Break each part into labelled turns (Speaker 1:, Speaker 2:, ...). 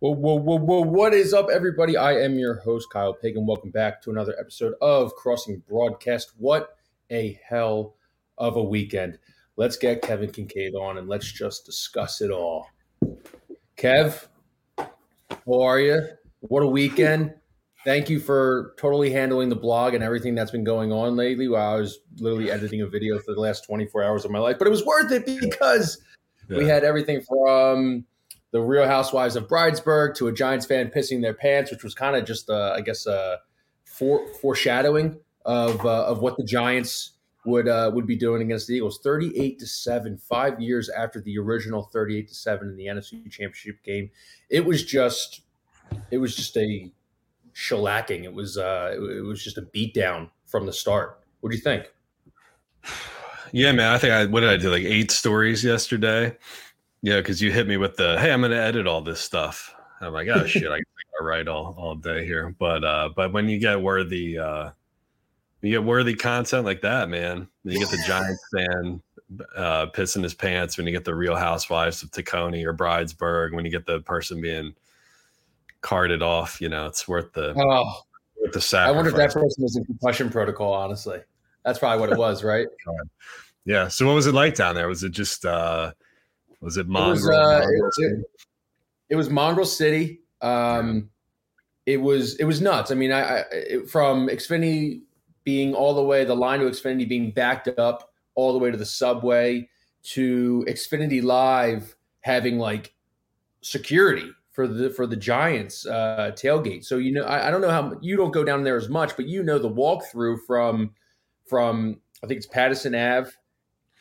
Speaker 1: Whoa, whoa, whoa, whoa. What is up, everybody? I am your host, Kyle Pagan. Welcome back to another episode of Crossing Broadcast. What a hell of a weekend. Let's get Kevin Kinkead on and let's just discuss it all. Kev, how are you? What a weekend. Thank you for totally handling the blog and everything that's been going on lately while I was literally editing a video for the last 24 hours of my life. But it was worth it because yeah. we had everything from the Real Housewives of Bridesburg to a Giants fan pissing their pants, which was kind of just, uh, I guess, uh, for, foreshadowing of uh, of what the Giants would uh, would be doing against the Eagles. Thirty eight to seven, five years after the original thirty eight to seven in the NFC Championship game. It was just, it was just a shellacking. It was uh, it was just a beatdown from the start. What do you think?
Speaker 2: Yeah, man. I think I what did I do like eight stories yesterday yeah, because you hit me with the hey, I'm going to edit all this stuff. I'm like, oh shit, I can write all all day here. But uh, but when you get worthy, uh, you get worthy content like that, man. You get the Giants fan uh, pissing his pants. When you get the Real Housewives of Tacony or Bridesburg. When you get the person being carted off, you know, it's worth the oh, worth the sacrifice.
Speaker 1: I wonder if that person was in concussion protocol. Honestly, that's probably what it was, right?
Speaker 2: yeah. So what was it like down there? Was it just uh was it
Speaker 1: Mongrel? It was, uh, it, it, was Mongrel City. Um, yeah. It was it was nuts. I mean, I, I it, from Xfinity being all the way the line to Xfinity being backed up all the way to the subway to Xfinity Live having like security for the for the Giants uh, tailgate. So you know, I, I, don't know how you don't go down there as much, but you know the walkthrough from from I think it's Pattison Ave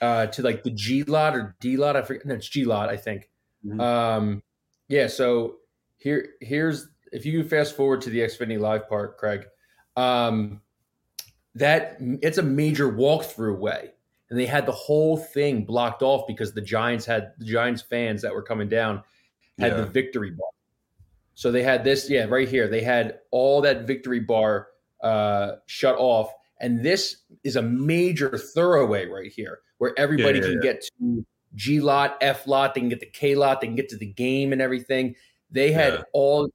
Speaker 1: uh, to like the G lot or D lot. I forget. No, it's G lot. I think. Mm-hmm. Um, yeah. So here, here's if you fast forward to the Xfinity Live part, Craig. Um, that it's a major walkthrough way, and they had the whole thing blocked off because the Giants had the Giants fans that were coming down had yeah. the victory bar. So they had this, yeah, right here. They had all that victory bar uh, shut off, and this is a major thoroughway right here where everybody yeah, yeah, can yeah. get to G lot, F lot, they can get the K lot, they can get to the game and everything. They had all,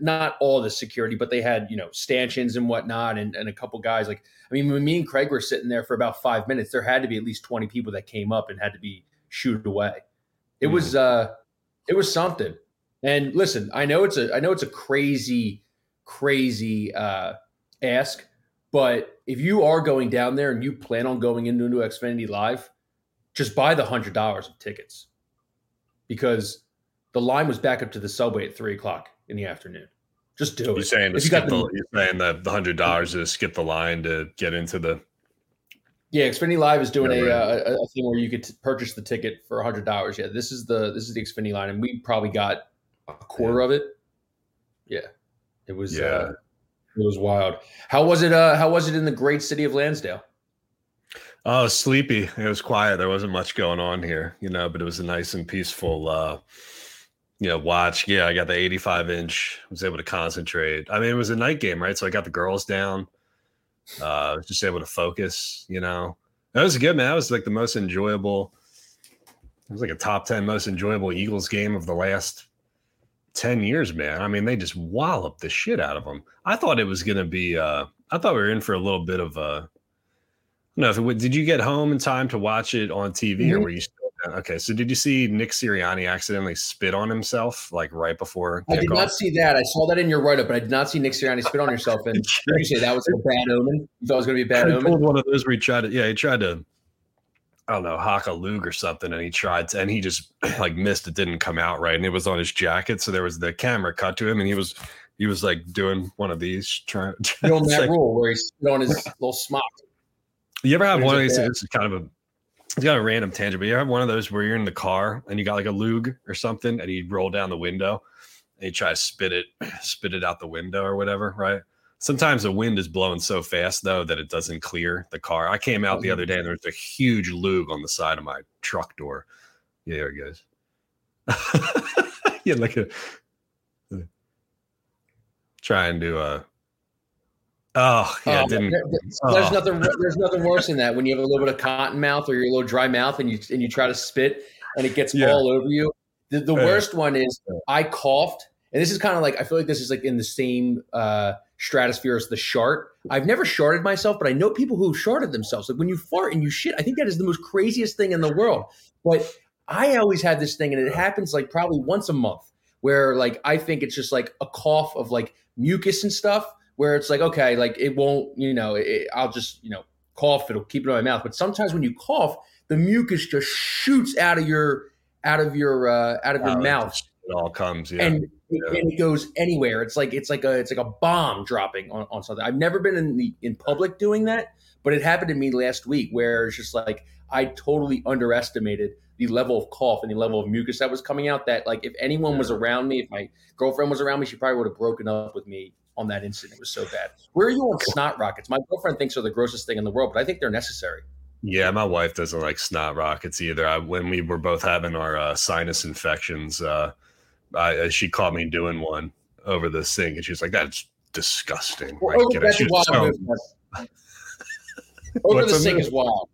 Speaker 1: not all the security, but they had, you know, stanchions and whatnot, and, and a couple guys. Like, I mean, when me and Craig were sitting there for about five minutes, there had to be at least 20 people that came up and had to be shooed away. It mm. was, uh, it was something. And listen, I know it's a, I know it's a crazy, crazy, uh, ask, but if you are going down there and you plan on going into, into Xfinity Live, just buy the hundred dollars of tickets because the line was back up to the subway at three o'clock in the afternoon. Just do
Speaker 2: you're
Speaker 1: it.
Speaker 2: Saying to skip the, the, you're saying that the hundred dollars to skip the line to get into the.
Speaker 1: Yeah, Xfinity Live is doing a, uh, a, a, thing where you could t- purchase the ticket for hundred dollars. Yeah, this is the this is the Xfinity line, and we probably got a quarter yeah. of it. Yeah, it was. Yeah. Uh, was wild. How was it? Uh, how was it in the great city of Lansdale?
Speaker 2: Oh, sleepy. It was quiet. There wasn't much going on here, you know, but it was a nice and peaceful, uh, you know, watch. Yeah, I got the 85 inch. Was able to concentrate. I mean, it was a night game, right? So I got the girls down. Uh, just able to focus. You know, that was good, man. That was like the most enjoyable. It was like a top 10 most enjoyable Eagles game of the last 10 years, man. I mean, they just walloped the shit out of them. I thought it was going to be, uh, I thought we were in for a little bit of a, no, if it, would, did you get home in time to watch it on TV mm-hmm. or were you still, okay. So did you see Nick Sirianni accidentally spit on himself like right before?
Speaker 1: I did not see that. I saw that in your write up, but I did not see Nick Sirianni spit on yourself. And you say that was a bad omen. You thought it was going to be a bad I omen?
Speaker 2: one of those where he tried to, yeah, he tried to, I don't know, Haka Lug or something, and he tried to, and he just like missed. It didn't come out right, and it was on his jacket. So there was the camera cut to him, and he was he was like doing one of these trying.
Speaker 1: You know that like, rule where he's on his little smock.
Speaker 2: You ever have one of these? It's kind of a it's got a random tangent, but you have one of those where you're in the car and you got like a lug or something, and you roll down the window and you try to spit it, spit it out the window or whatever, right? Sometimes the wind is blowing so fast though that it doesn't clear the car. I came out the other day and there's a huge lug on the side of my truck door. Yeah, there it goes. yeah, like a trying to uh Oh yeah, um, didn't.
Speaker 1: There's oh. nothing. There's nothing worse than that when you have a little bit of cotton mouth or your little dry mouth and you and you try to spit and it gets yeah. all over you. The, the yeah. worst one is I coughed and this is kind of like I feel like this is like in the same uh, stratosphere as the shart. I've never sharted myself, but I know people who have sharted themselves. Like when you fart and you shit, I think that is the most craziest thing in the world. But I always had this thing, and it happens like probably once a month, where like I think it's just like a cough of like mucus and stuff, where it's like okay, like it won't, you know, it, I'll just you know cough, it'll keep it in my mouth. But sometimes when you cough, the mucus just shoots out of your out of your uh, out of your mouth.
Speaker 2: It all comes, yeah.
Speaker 1: And, yeah. and it goes anywhere. It's like it's like a it's like a bomb dropping on, on something. I've never been in the in public doing that, but it happened to me last week where it's just like I totally underestimated the level of cough and the level of mucus that was coming out. That like if anyone was around me, if my girlfriend was around me, she probably would have broken up with me on that incident. It was so bad. Where are you on snot rockets? My girlfriend thinks they're the grossest thing in the world, but I think they're necessary.
Speaker 2: Yeah, my wife doesn't like snot rockets either. I, when we were both having our uh, sinus infections, uh, I, she caught me doing one over the sink, and she was like, "That's disgusting." Well,
Speaker 1: like, over, you wild so... over the sink is wild.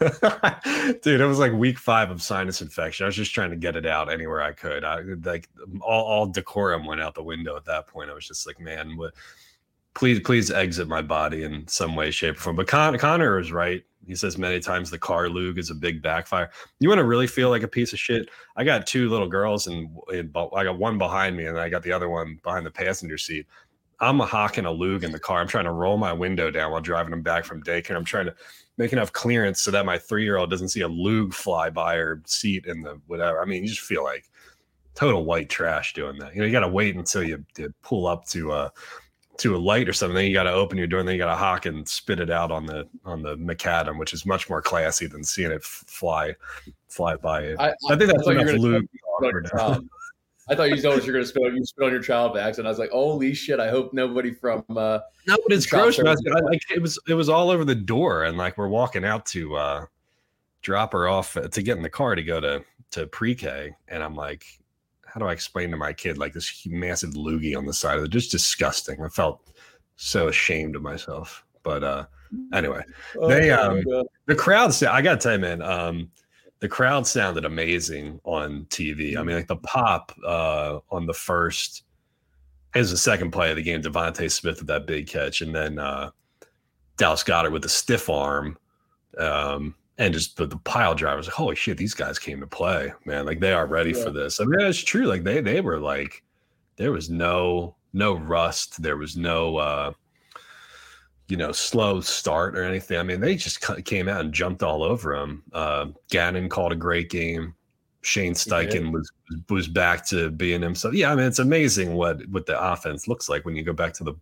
Speaker 2: Dude, it was like week five of sinus infection. I was just trying to get it out anywhere I could. I like all, all decorum went out the window at that point. I was just like, man, what, please, please exit my body in some way, shape, or form. But Con- Connor is right. He says many times the car lug is a big backfire. You want to really feel like a piece of shit? I got two little girls, and, and I got one behind me, and I got the other one behind the passenger seat. I'm a hawking a lug in the car. I'm trying to roll my window down while driving them back from daycare. I'm trying to make enough clearance so that my three year old doesn't see a lug fly by or seat in the whatever. I mean, you just feel like total white trash doing that. You know, you got to wait until you, you pull up to uh, to a light or something, then you got to open your door and then you got to hawk and spit it out on the on the macadam, which is much more classy than seeing it fly fly by. I, I think that's enough lube.
Speaker 1: I thought you told us you're going to spit on, you spit on your child bags, and I was like, "Holy shit!" I hope nobody from uh,
Speaker 2: no, but it's gross. I, like it was it was all over the door, and like we're walking out to uh, drop her off uh, to get in the car to go to to pre-K, and I'm like, how do I explain to my kid like this massive loogie on the side of it? Just disgusting. I felt so ashamed of myself. But uh anyway, oh, they um the crowd I gotta tell you, man, um the crowd sounded amazing on TV. I mean, like the pop uh on the first is the second play of the game, DeVonta Smith with that big catch, and then uh Dallas Goedert with the stiff arm. Um and just the, the pile drivers like holy shit these guys came to play man like they are ready yeah. for this. I mean it's true like they they were like there was no no rust there was no uh you know slow start or anything. I mean they just came out and jumped all over them uh gannon called a great game. Shane steichen yeah. was was back to being himself. Yeah i mean it's amazing what what the offense looks like when you go back to the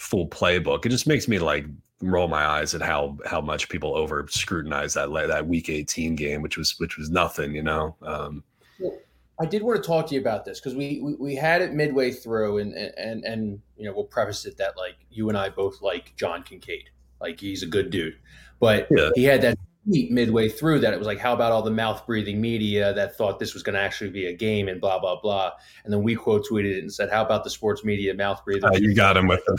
Speaker 2: full playbook. It just makes me like roll my eyes at how how much people over scrutinize that that week 18 game which was which was nothing you know? Um,
Speaker 1: well, i did want to talk to you about this because we, we, we had it midway through and and and you know we'll preface it that like you and i both like john kincade. Like he's a good dude. But yeah. he had that tweet midway through that it was like how about all the mouth breathing media that thought this was going to actually be a game and blah blah blah. And then we quote tweeted it and said how about the sports media mouth breathing uh,
Speaker 2: you got him with them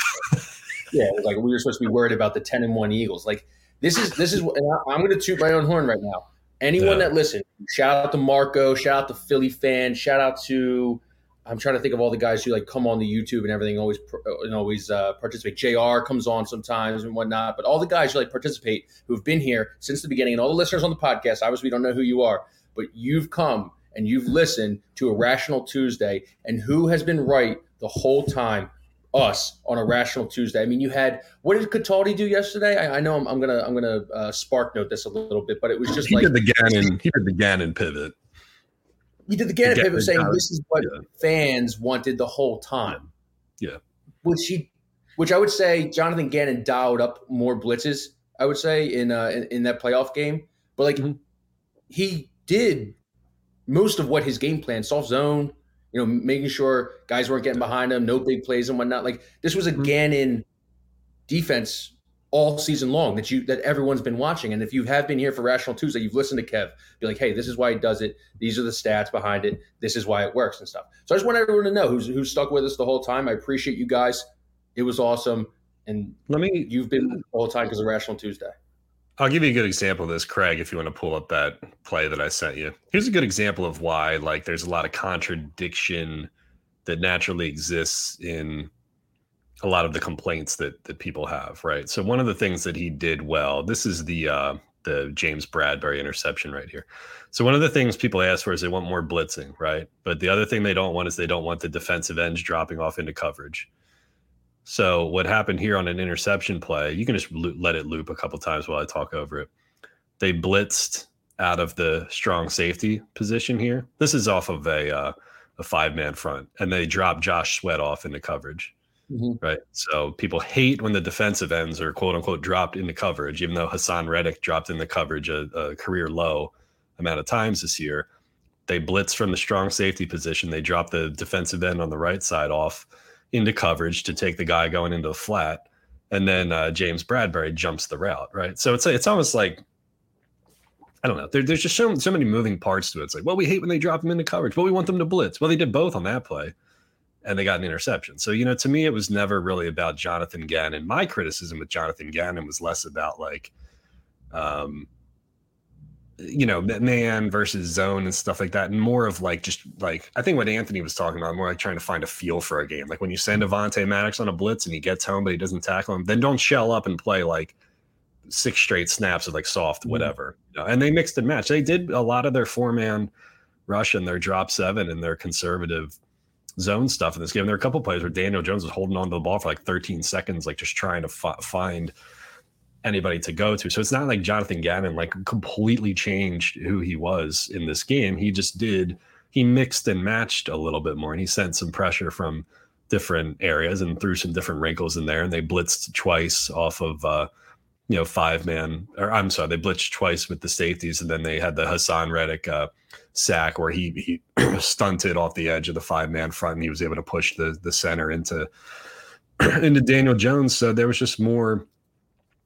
Speaker 1: yeah, it was like we were supposed to be worried about the ten and one Eagles. Like this is this is. I'm going to toot my own horn right now. Anyone yeah. that listened, shout out to Marco, shout out to Philly fan, shout out to. I'm trying to think of all the guys who like come on the YouTube and everything, always and always uh, participate. Jr. comes on sometimes and whatnot, but all the guys who like participate who've been here since the beginning, and all the listeners on the podcast. Obviously, we don't know who you are, but you've come and you've listened to a Rational Tuesday, and who has been right the whole time? Us on a rational Tuesday. I mean, you had what did Cataldi do yesterday? I, I know I'm, I'm, gonna I'm gonna uh, spark note this a little bit, but it was just
Speaker 2: he
Speaker 1: like
Speaker 2: did the Gannon he did the Gannon pivot.
Speaker 1: He did the Gannon the pivot, saying this is what yeah. fans wanted the whole time.
Speaker 2: Yeah,
Speaker 1: which he, which I would say Jonathan Gannon dialed up more blitzes. I would say in uh, in, in that playoff game, but like mm-hmm. he did most of what his game plan, soft zone, you know, making sure guys weren't getting behind him, no big plays and whatnot. Like this was a mm-hmm. Gannon defense all season long that you that everyone's been watching. And if you have been here for Rational Tuesday, you've listened to Kev be like, hey, this is why he does it. These are the stats behind it. This is why it works and stuff. So I just want everyone to know who's who's stuck with us the whole time. I appreciate you guys. It was awesome. And
Speaker 2: let me
Speaker 1: you've been all the whole time because of Rational Tuesday.
Speaker 2: I'll give you a good example of this, Craig, if you want to pull up that play that I sent you. Here's a good example of why like there's a lot of contradiction that naturally exists in a lot of the complaints that that people have, right? So one of the things that he did well, this is the uh the James Bradberry interception right here. So one of the things people ask for is they want more blitzing, right? But the other thing they don't want is they don't want the defensive ends dropping off into coverage. So what happened here on an interception play, you can just lo- let it loop a couple times while I talk over it. They blitzed out of the strong safety position here. This is off of a uh, a five man front, and they dropped Josh Sweat off into coverage. Mm-hmm. Right. So people hate when the defensive ends are quote unquote dropped into coverage, even though Haason Reddick dropped in the coverage a, a career low amount of times this year. They blitz from the strong safety position. They drop the defensive end on the right side off into coverage to take the guy going into the flat. And then uh, James Bradberry jumps the route. Right. So it's it's almost like I don't know. There, there's just so, so many moving parts to it. It's like, well, we hate when they drop them into coverage, but we want them to blitz. Well, they did both on that play and they got an interception. So, you know, to me, it was never really about Jonathan Gannon. My criticism with Jonathan Gannon was less about like, um, you know, man versus zone and stuff like that, and more of like just like I think what Anthony was talking about, more like trying to find a feel for a game. Like when you send Avonte Maddox on a blitz and he gets home but he doesn't tackle him, then don't shell up and play like six straight snaps of like soft mm-hmm. whatever. Mm-hmm. And they mixed and matched. They did a lot of their four man rush and their drop seven and their conservative zone stuff in this game. There are a couple plays where Daniel Jones was holding on to the ball for like 13 seconds, like just trying to f- find anybody to go to. So it's not like Jonathan Gannon like completely changed who he was in this game. He just did he mixed and matched a little bit more, and he sent some pressure from different areas and threw some different wrinkles in there. And they blitzed twice off of uh, you know five man, or I'm sorry, they blitzed twice with the safeties, and then they had the Haason Reddick. Uh, sack where he he stunted off the edge of the five man front and he was able to push the the center into into Daniel Jones. So there was just more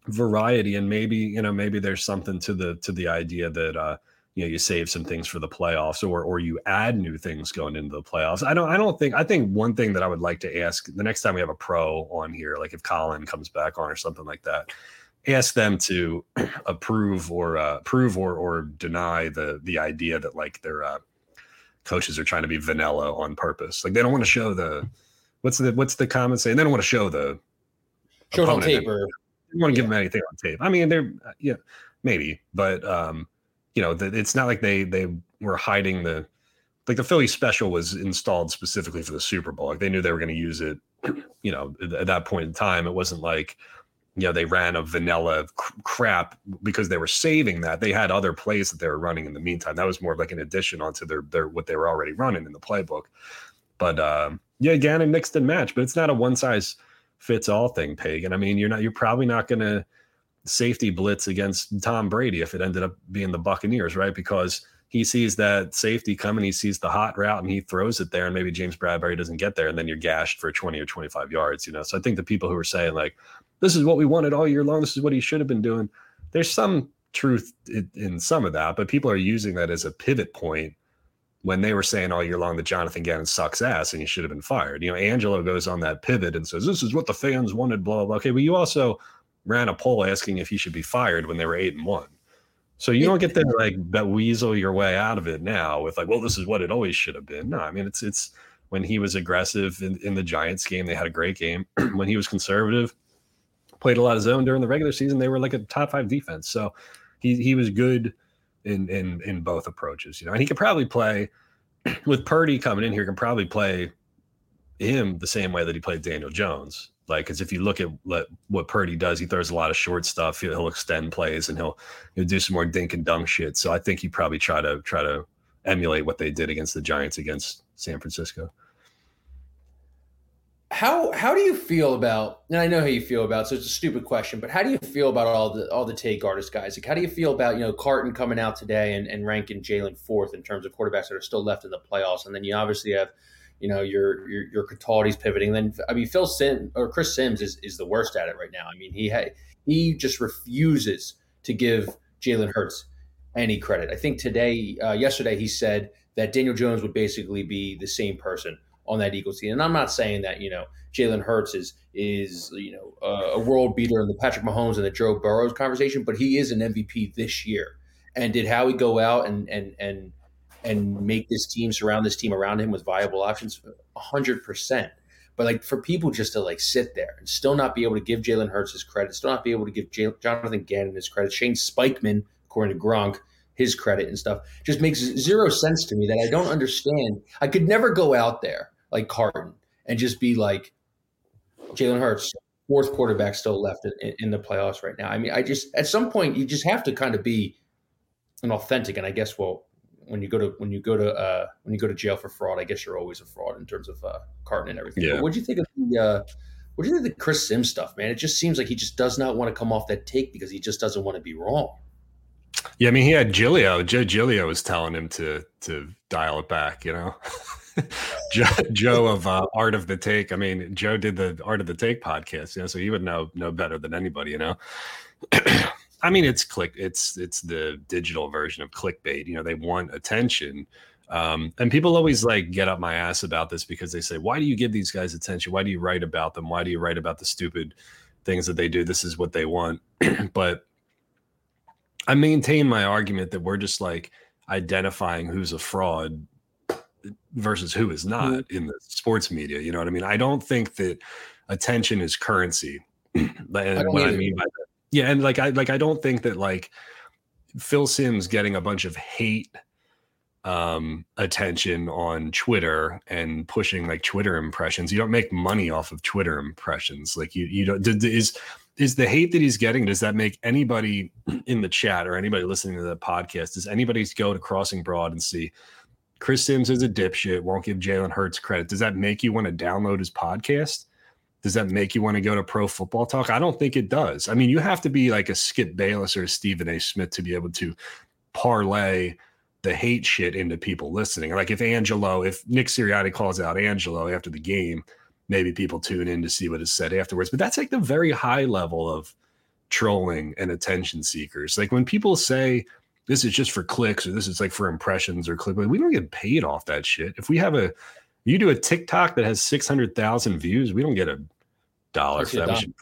Speaker 2: variety and maybe you know maybe there's something to the to the idea that uh you know you save some things for the playoffs or or you add new things going into the playoffs. I don't I don't think I think one thing that I would like to ask the next time we have a pro on here like if Colin comes back on or something like that ask them to approve or uh, prove or or deny the the idea that like their uh, coaches are trying to be vanilla on purpose. Like they don't want to show the what's the what's the comment saying? They don't want to show the
Speaker 1: show on tape or
Speaker 2: they want to yeah. give them anything on tape. I mean, they're uh, yeah maybe, but um, you know, the, it's not like they they were hiding the like the Philly special was installed specifically for the Super Bowl. Like they knew they were going to use it. You know, at that point in time, it wasn't like you know they ran a vanilla crap because they were saving that they had other plays that they were running in the meantime that was more like an addition onto their their what they were already running in the playbook but um, yeah again it mixed and match but it's not a one size fits all thing pagan i mean you're not you're probably not going to safety blitz against tom brady if it ended up being the buccaneers right because he sees that safety coming he sees the hot route and he throws it there and maybe james bradberry doesn't get there and then you're gashed for 20 or 25 yards you know so i think the people who are saying like this is what we wanted all year long. This is what he should have been doing. There's some truth in, in some of that, but people are using that as a pivot point when they were saying all year long that Jonathan Gannon sucks ass and he should have been fired. You know, Angelo goes on that pivot and says, This is what the fans wanted, blah, blah, blah. Okay, but you also ran a poll asking if he should be fired when they were eight and one. So you don't get to like weasel your way out of it now with like, well, this is what it always should have been. No, I mean it's it's when he was aggressive in, in the Giants game, they had a great game. when he was conservative, played a lot of zone during the regular season. They were like a top five defense. So he he was good in in in both approaches, you know. And he could probably play with Purdy coming in here, can probably play him the same way that he played Daniel Jones. Like, because if you look at what Purdy does, he throws a lot of short stuff. He'll, he'll extend plays and he'll he'll do some more dink and dunk shit. So I think he probably try to try to emulate what they did against the Giants against San Francisco
Speaker 1: how how do you feel about and I know how you feel about so it's a stupid question, but how do you feel about all the all the take artist guys? Like how do you feel about, you know, Carton coming out today and, and ranking Jalen fourth in terms of quarterbacks that are still left in the playoffs? And then you obviously have, you know, your your your Cataldi's pivoting. Then I mean Phil Sim or Chris Sims is, is the worst at it right now. I mean, he ha- he just refuses to give Jalen Hurts any credit. I think today, uh, yesterday, he said that Daniel Jones would basically be the same person on that Eagles team. And I'm not saying that you know Jalen Hurts is is you know a world beater in the Patrick Mahomes and the Joe Burrows conversation, but he is an MVP this year. And did Howie go out and and and and make this team surround this team around him with viable options? hundred percent. But like for people just to like sit there and still not be able to give Jalen Hurts his credit, still not be able to give Jonathan Gannon his credit, Shane Spikeman, according to Gronk, his credit and stuff, just makes zero sense to me that I don't understand. I could never go out there like Carton and just be like Jalen Hurts, fourth quarterback still left in, in the playoffs right now. I mean, I just at some point you just have to kind of be an authentic, and I guess well when you go to when you go to uh, when you go to jail for fraud, I guess you're always a fraud in terms of uh, Carton and everything. Yeah. What do you think of the uh, what do you think of the Chris Sims stuff, man? It just seems like he just does not want to come off that take because he just doesn't want to be wrong.
Speaker 2: Yeah, I mean, he had Giglio. Joe Giglio was telling him to to dial it back. You know, Joe, Joe, of uh, Art of the Take. I mean, Joe did the Art of the Take podcast. You know, so he would know know better than anybody. You know. I mean, it's click. It's it's the digital version of clickbait. You know, they want attention, um, and people always like get up my ass about this because they say, "Why do you give these guys attention? Why do you write about them? Why do you write about the stupid things that they do? This is what they want." but I maintain my argument that we're just like identifying who's a fraud versus who is not mm-hmm. in the sports media. You know what I mean? I don't think that attention is currency. what either. I mean by that yeah, and like I like I don't think that like Phil Simms getting a bunch of hate um attention on Twitter and pushing like Twitter impressions. You don't make money off of Twitter impressions. Like you you don't is is the hate that he's getting does that make anybody in the chat or anybody listening to the podcast does anybody go to crossing broad and see chris sims is a dipshit won't give jalen hurts credit does that make you want to download his podcast does that make you want to go to pro football talk? I don't think it does. I mean, you have to be like a Skip Bayless or a Stephen A. Smith to be able to parlay the hate shit into people listening. Like if Angelo, if Nick Sirianni calls out Angelo after the game, maybe people tune in to see what is said afterwards. But that's like the very high level of trolling and attention seekers. Like when people say this is just for clicks or this is like for impressions or click, we don't get paid off that shit. If we have a you do a TikTok that has 600,000 views, we don't get a dollar for that. We should,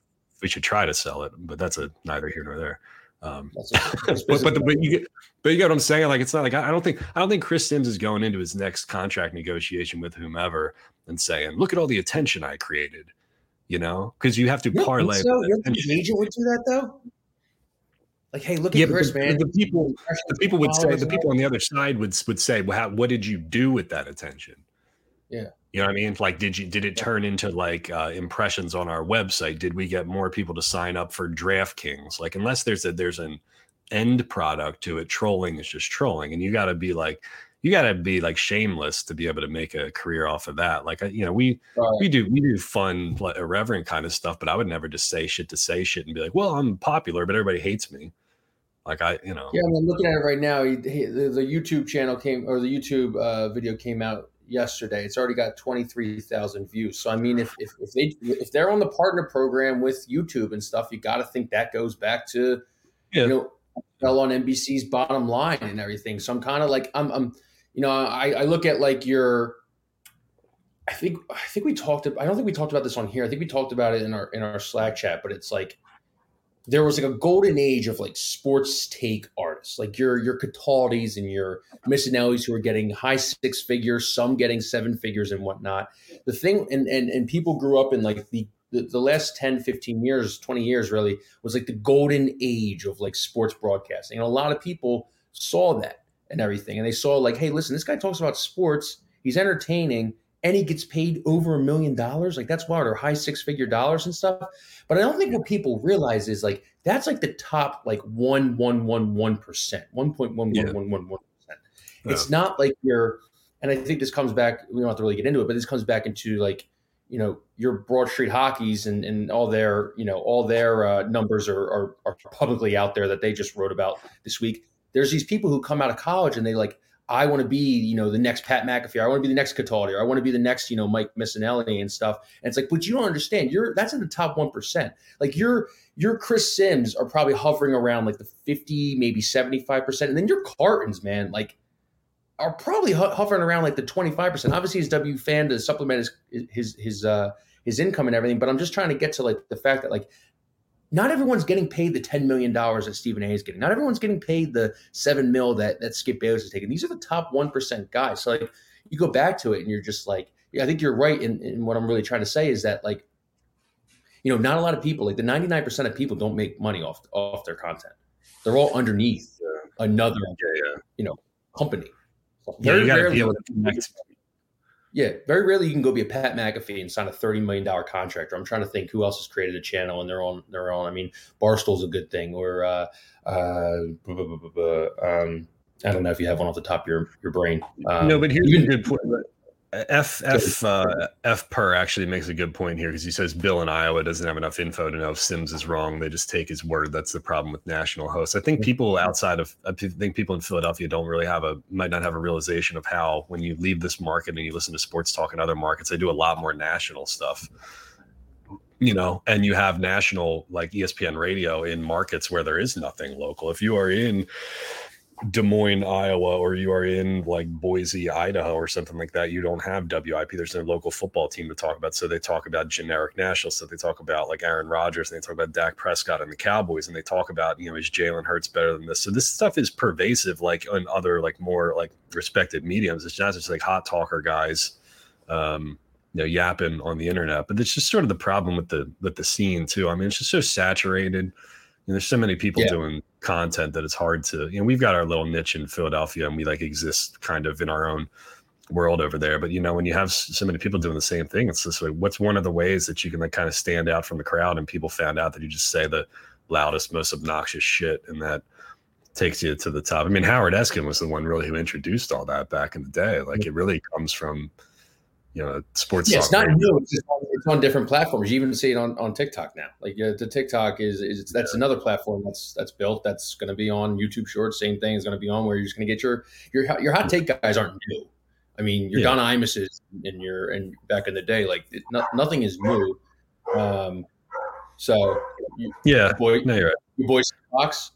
Speaker 2: we should try to sell it, but that's a neither here nor there. Um, but but, the, but you get but you get what I'm saying. Like it's not like I, I, don't think I don't think Chris Sims is going into his next contract negotiation with whomever and saying, "Look at all the attention I created," you know, because you have to parlay.
Speaker 1: So? You agent would do that though. Like, hey, look yeah, at Chris,
Speaker 2: the,
Speaker 1: man.
Speaker 2: The people, the people would say, the people on the other side would would say, "Well, how, what did you do with that attention?"
Speaker 1: Yeah.
Speaker 2: You know what I mean? Like, did you did it turn into like uh, impressions on our website? Did we get more people to sign up for DraftKings? Like, unless there's a there's an end product to it, trolling is just trolling, and you got to be like, you got to be like shameless to be able to make a career off of that. Like, you know, we right. we do we do fun, irreverent kind of stuff, but I would never just say shit to say shit and be like, well, I'm popular, but everybody hates me. Like I, you know.
Speaker 1: Yeah, I am looking at it right now. He, he, the, the, YouTube channel came or the YouTube uh, video came out yesterday. It's already got 23,000 views. So I mean, if, if, if they if they're on the partner program with YouTube and stuff, you got to think that goes back to yeah. you know fell on NBC's bottom line and everything. So I'm kind of like I'm I'm you know I, I look at like your I think I think we talked I don't think we talked about this on here. I think we talked about it in our in our Slack chat, but it's like there was like a golden age of like sports take artists, like your your Cataldi's and your Missanelli's who are getting high six figures, some getting seven figures and whatnot. The thing and and and people grew up in like the, the last 10, 15 years, 20 years really was like the golden age of like sports broadcasting. And a lot of people saw that and everything. And they saw like, hey, listen, this guy talks about sports, he's entertaining, and he gets paid over a million dollars. Like that's wild, or high six figure dollars and stuff. But I don't think what people realize is like that's like the top like one one one one percent, one point one one one one one percent. It's not like you're, and I think this comes back. We don't have to really get into it, but this comes back into like you know your Broad Street hockeys and and all their you know all their uh, numbers are, are are publicly out there that they just wrote about this week. There's these people who come out of college and they like I want to be, you know, the next Pat McAfee. I want to be the next Cataldi. I want to be the next, you know, Mike Missanelli and stuff. And it's like, but you don't understand. You're that's in the top one percent. Like your your Chris Sims are probably hovering around like the fifty, maybe seventy five percent, and then your Cartons, man, like are probably hovering around like the 25%. Obviously, he's W fan to supplement his his his uh his income and everything, but I'm just trying to get to like the fact that like not everyone's getting paid the $10 million that Stephen A is getting. Not everyone's getting paid the seven mil that, that Skip Bayless is taking. These are the top 1% guys. So like you go back to it and you're just like, I think you're right. In, in what I'm really trying to say is that like, you know, not a lot of people, like the 99% of people don't make money off, off their content. They're all underneath another, yeah, you know, company.
Speaker 2: Yeah, you got to be able to connect
Speaker 1: yeah, very rarely you can go be a Pat McAfee and sign a thirty million dollar contract. Or I'm trying to think who else has created a channel and they're on their own. I mean, Barstool's a good thing, or uh, uh, um, I don't know if you have one off the top of your your brain.
Speaker 2: Um, no, but here's a good point. F F uh, F per actually makes a good point here because he says Bill in Iowa doesn't have enough info to know if Sims is wrong. They just take his word. That's the problem with national hosts. I think people outside of I think people in Philadelphia don't really have a might not have a realization of how when you leave this market and you listen to sports talk in other markets, they do a lot more national stuff. You know, and you have national like ESPN radio in markets where there is nothing local. If you are in Des Moines, Iowa, or you are in like Boise, Idaho, or something like that, you don't have WIP. There's no local football team to talk about. So they talk about generic national stuff. They talk about like Aaron Rodgers, and they talk about Dak Prescott and the Cowboys, and they talk about, you know, is Jalen Hurts better than this? So this stuff is pervasive, like in other like more like respected mediums. It's not just like hot talker guys, um, you know, yapping on the internet. But it's just sort of the problem with the with the scene too. I mean, it's just so saturated know, there's so many people yeah. doing content that it's hard to, you know, we've got our little niche in Philadelphia and we like exist kind of in our own world over there. But, you know, when you have so many people doing the same thing, it's just like, what's one of the ways that you can like kind of stand out from the crowd and people found out that you just say the loudest, most obnoxious shit and that takes you to the top. I mean, Howard Eskin was the one really who introduced all that back in the day. Like it really comes from, you know, sports.
Speaker 1: Yeah, it's not new. It's, on, it's, on, different platforms. You even see it on, on TikTok now. Like uh, the TikTok is, is that's yeah. another platform that's that's built. That's going to be on YouTube Shorts. Same thing is going to be on where you're just going to get your your your hot take guys aren't new. I mean, your yeah. Don Imuses and your and back in the day, like it, no, nothing is new. Um, so
Speaker 2: you, yeah,
Speaker 1: boy,
Speaker 2: no, you're right.
Speaker 1: Your boy Fox.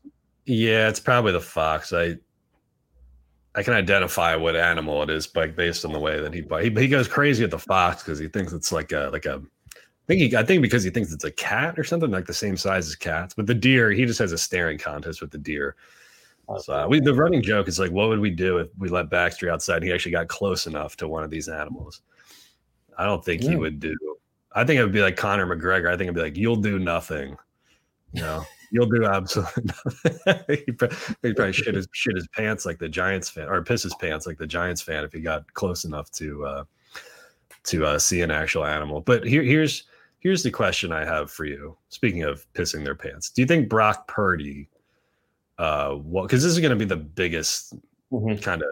Speaker 2: Yeah, it's probably the Fox. I I can identify what animal it is, but based on the way that he he, he goes crazy at the fox because he thinks it's like a like a. I think he, I think because he thinks it's a cat or something like the same size as cats. But the deer, he just has a staring contest with the deer. So uh, we, the running joke is like, what would we do if we let Baxter outside? And he actually got close enough to one of these animals. I don't think yeah. he would do. I think it would be like Conor McGregor. I think it'd be like, you'll do nothing. You know, You'll do absolutely nothing. he, probably shit his shit his pants like the Giants fan, or piss his pants like the Giants fan if he got close enough to uh, to uh, see an actual animal. But here, here's here's the question I have for you. Speaking of pissing their pants, do you think Brock Purdy? Uh, well, because this is going to be the biggest mm-hmm. kind of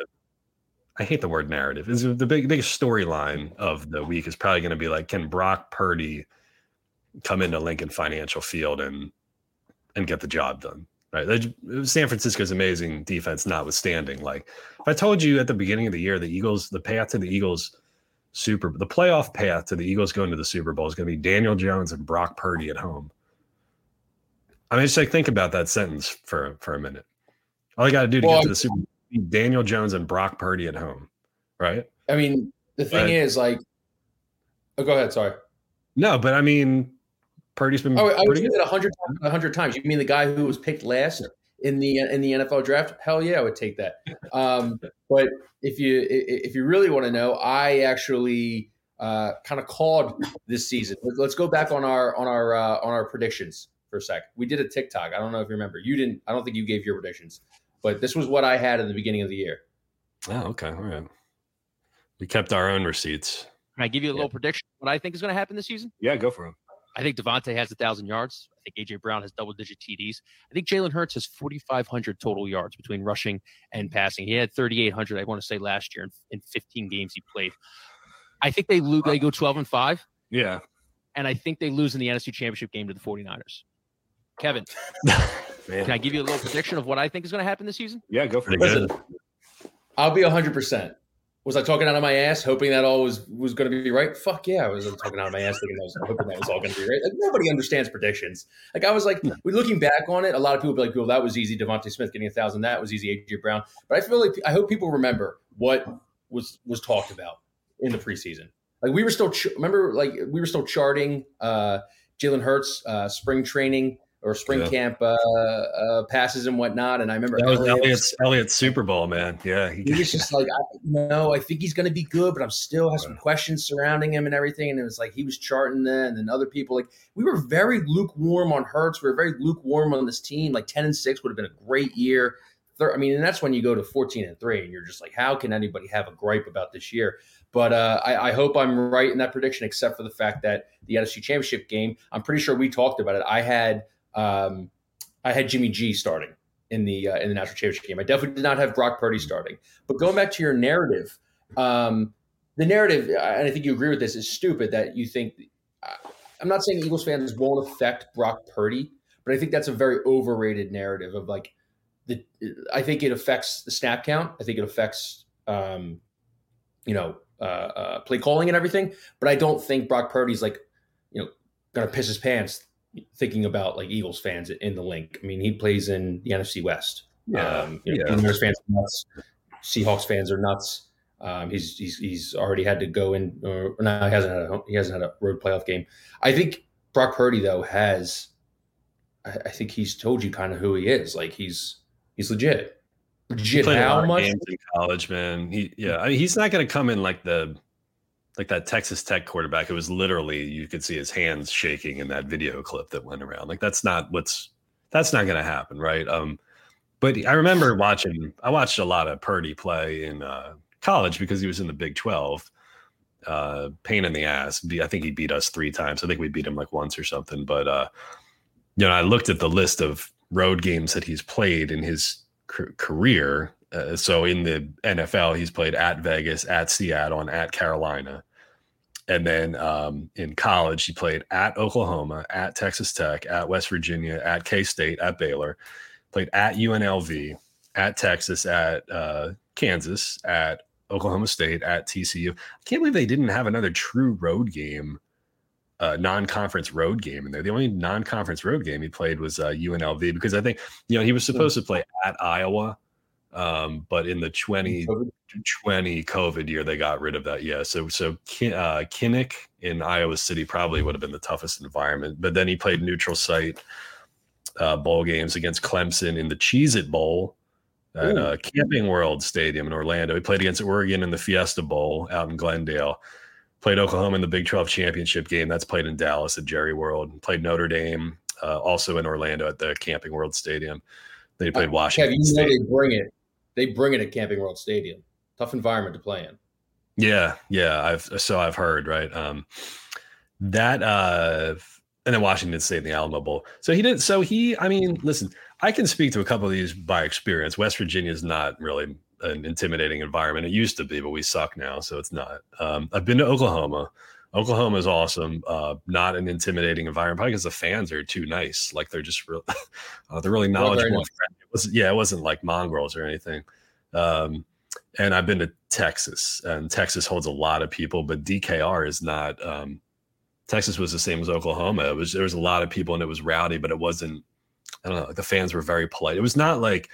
Speaker 2: I hate the word narrative. Is the big biggest storyline of the week is probably going to be like, can Brock Purdy come into Lincoln Financial Field and and get the job done. Right. San Francisco's amazing defense notwithstanding. Like if I told you at the beginning of the year, the Eagles, the path to the Eagles super the playoff path to the Eagles going to the Super Bowl is going to be Daniel Jones and Brock Purdy at home. I mean, just like think about that sentence for for a minute. All you got to do to well, get to the Super Bowl Daniel Jones and Brock Purdy at home, right?
Speaker 1: I mean, the thing right. is, like, oh, go ahead. Sorry.
Speaker 2: No, but I mean, Purdy's been.
Speaker 1: Oh, I would say that a hundred a hundred times. You mean the guy who was picked last in the in the NFL draft? Hell yeah, I would take that. Um, but if you if you really want to know, I actually uh, kind of called this season. Let's go back on our on our uh, on our predictions for a sec. We did a TikTok. I don't know if you remember. You didn't. I don't think you gave your predictions, but this was what I had in the beginning of the year.
Speaker 2: Oh, okay, all right. We kept our own receipts.
Speaker 3: Can I give you a little prediction? What I think is going to happen this season?
Speaker 2: Yeah, go for it.
Speaker 3: I think DeVonta has a thousand yards. I think AJ Brown has double digit TDs. I think Jalen Hurts has 4,500 total yards between rushing and passing. He had 3,800, I want to say, last year in, in 15 games he played. I think they lose. They go 12 and five.
Speaker 2: Yeah,
Speaker 3: and I think they lose in the NFC Championship game to the 49ers. Kevin, can I give you a little prediction of what I think is going to happen this season?
Speaker 2: Yeah, go for it. Listen,
Speaker 1: I'll be 100. Was I talking out of my ass, hoping that all was was going to be right? Fuck yeah, I was talking out of my ass, thinking I was hoping that was all going to be right. Like nobody understands predictions. Like I was like, we looking back on it, a lot of people be like, "Well, that was easy." DeVonta Smith getting a thousand, that was easy. AJ Brown, but I feel like I hope people remember what was was talked about in the preseason. Like we were still ch- remember, like we were still charting uh, Jalen Hurts uh, spring training or spring yeah. camp uh, uh, passes and whatnot. And I remember
Speaker 2: that was Elliott's, Elliott's Super Bowl, man. Yeah,
Speaker 1: he, was just like, I, no, I think he's going to be good, but I'm still have some questions surrounding him and everything. And it was like he was charting then, and then other people like we were very lukewarm on Hurts. We were very lukewarm on this team. Like ten and six would have been a great year. I mean, and that's when you go to 14 and three, and you're just like, how can anybody have a gripe about this year? But uh, I, I, hope I'm right in that prediction, except for the fact that the NFC Championship game, I'm pretty sure we talked about it. I had um, I had Jimmy G starting in the uh, in the national championship game. I definitely did not have Brock Purdy starting. But going back to your narrative, um, the narrative, and I think you agree with this, is stupid that you think. I'm not saying Eagles fans won't affect Brock Purdy, but I think that's a very overrated narrative of like the. I think it affects the snap count. I think it affects, um, you know, uh, uh, play calling and everything. But I don't think Brock Purdy's like, you know, gonna piss his pants thinking about like Eagles fans in the link. I mean, he plays in the NFC West. Yeah, um, you know, yeah. fans are nuts. Seahawks fans are nuts. Um, he's he's he's already had to go in, or no, he hasn't had a he hasn't had a road playoff game. I think Brock Purdy though has. I, I think he's told you kind of who he is. Like he's he's legit.
Speaker 2: Legit. How much? Games in college, man. He yeah. I mean, he's not going to come in like the like that Texas Tech quarterback, it was literally you could see his hands shaking in that video clip that went around. Like that's not what's that's not going to happen, right? Um, but I remember watching. I watched a lot of Purdy play in uh, college because he was in the Big Twelve. Uh, pain in the ass. I think he beat us three times. I think we beat him like once or something. But uh, you know, I looked at the list of road games that he's played in his career, uh, so in the NFL, he's played at Vegas, at Seattle, and at Carolina. And then um, in college, he played at Oklahoma, at Texas Tech, at West Virginia, at K State, at Baylor, played at UNLV, at Texas, at uh, Kansas, at Oklahoma State, at TCU. I can't believe they didn't have another true road game, uh, non-conference road game in there. The only non-conference road game he played was uh, UNLV because I think you know he was supposed to play at Iowa um, but in the 2020 COVID year, they got rid of that. Yeah. So, so uh, Kinnick in Iowa City probably would have been the toughest environment. But then he played neutral site uh, bowl games against Clemson in the Cheez It Bowl at uh, Camping World Stadium in Orlando. He played against Oregon in the Fiesta Bowl out in Glendale. Played Oklahoma in the Big 12 championship game. That's played in Dallas at Jerry World. Played Notre Dame uh, also in Orlando at the Camping World Stadium. They played Washington.
Speaker 1: Have you know they bring it they bring it at Camping World Stadium. Tough environment to play in.
Speaker 2: Yeah, yeah. I've so I've heard right. Um, that uh, and then Washington State in the Alamo Bowl. So he didn't. So he. I mean, listen. I can speak to a couple of these by experience. West Virginia is not really an intimidating environment. It used to be, but we suck now, so it's not. Um, I've been to Oklahoma. Oklahoma is awesome. Uh, not an intimidating environment, probably because the fans are too nice. Like they're just real, uh, they're really knowledgeable. Nice. It was, yeah, it wasn't like mongrels or anything. Um, and I've been to Texas, and Texas holds a lot of people, but DKR is not. Um, Texas was the same as Oklahoma. It was there was a lot of people and it was rowdy, but it wasn't. I don't know. The fans were very polite. It was not like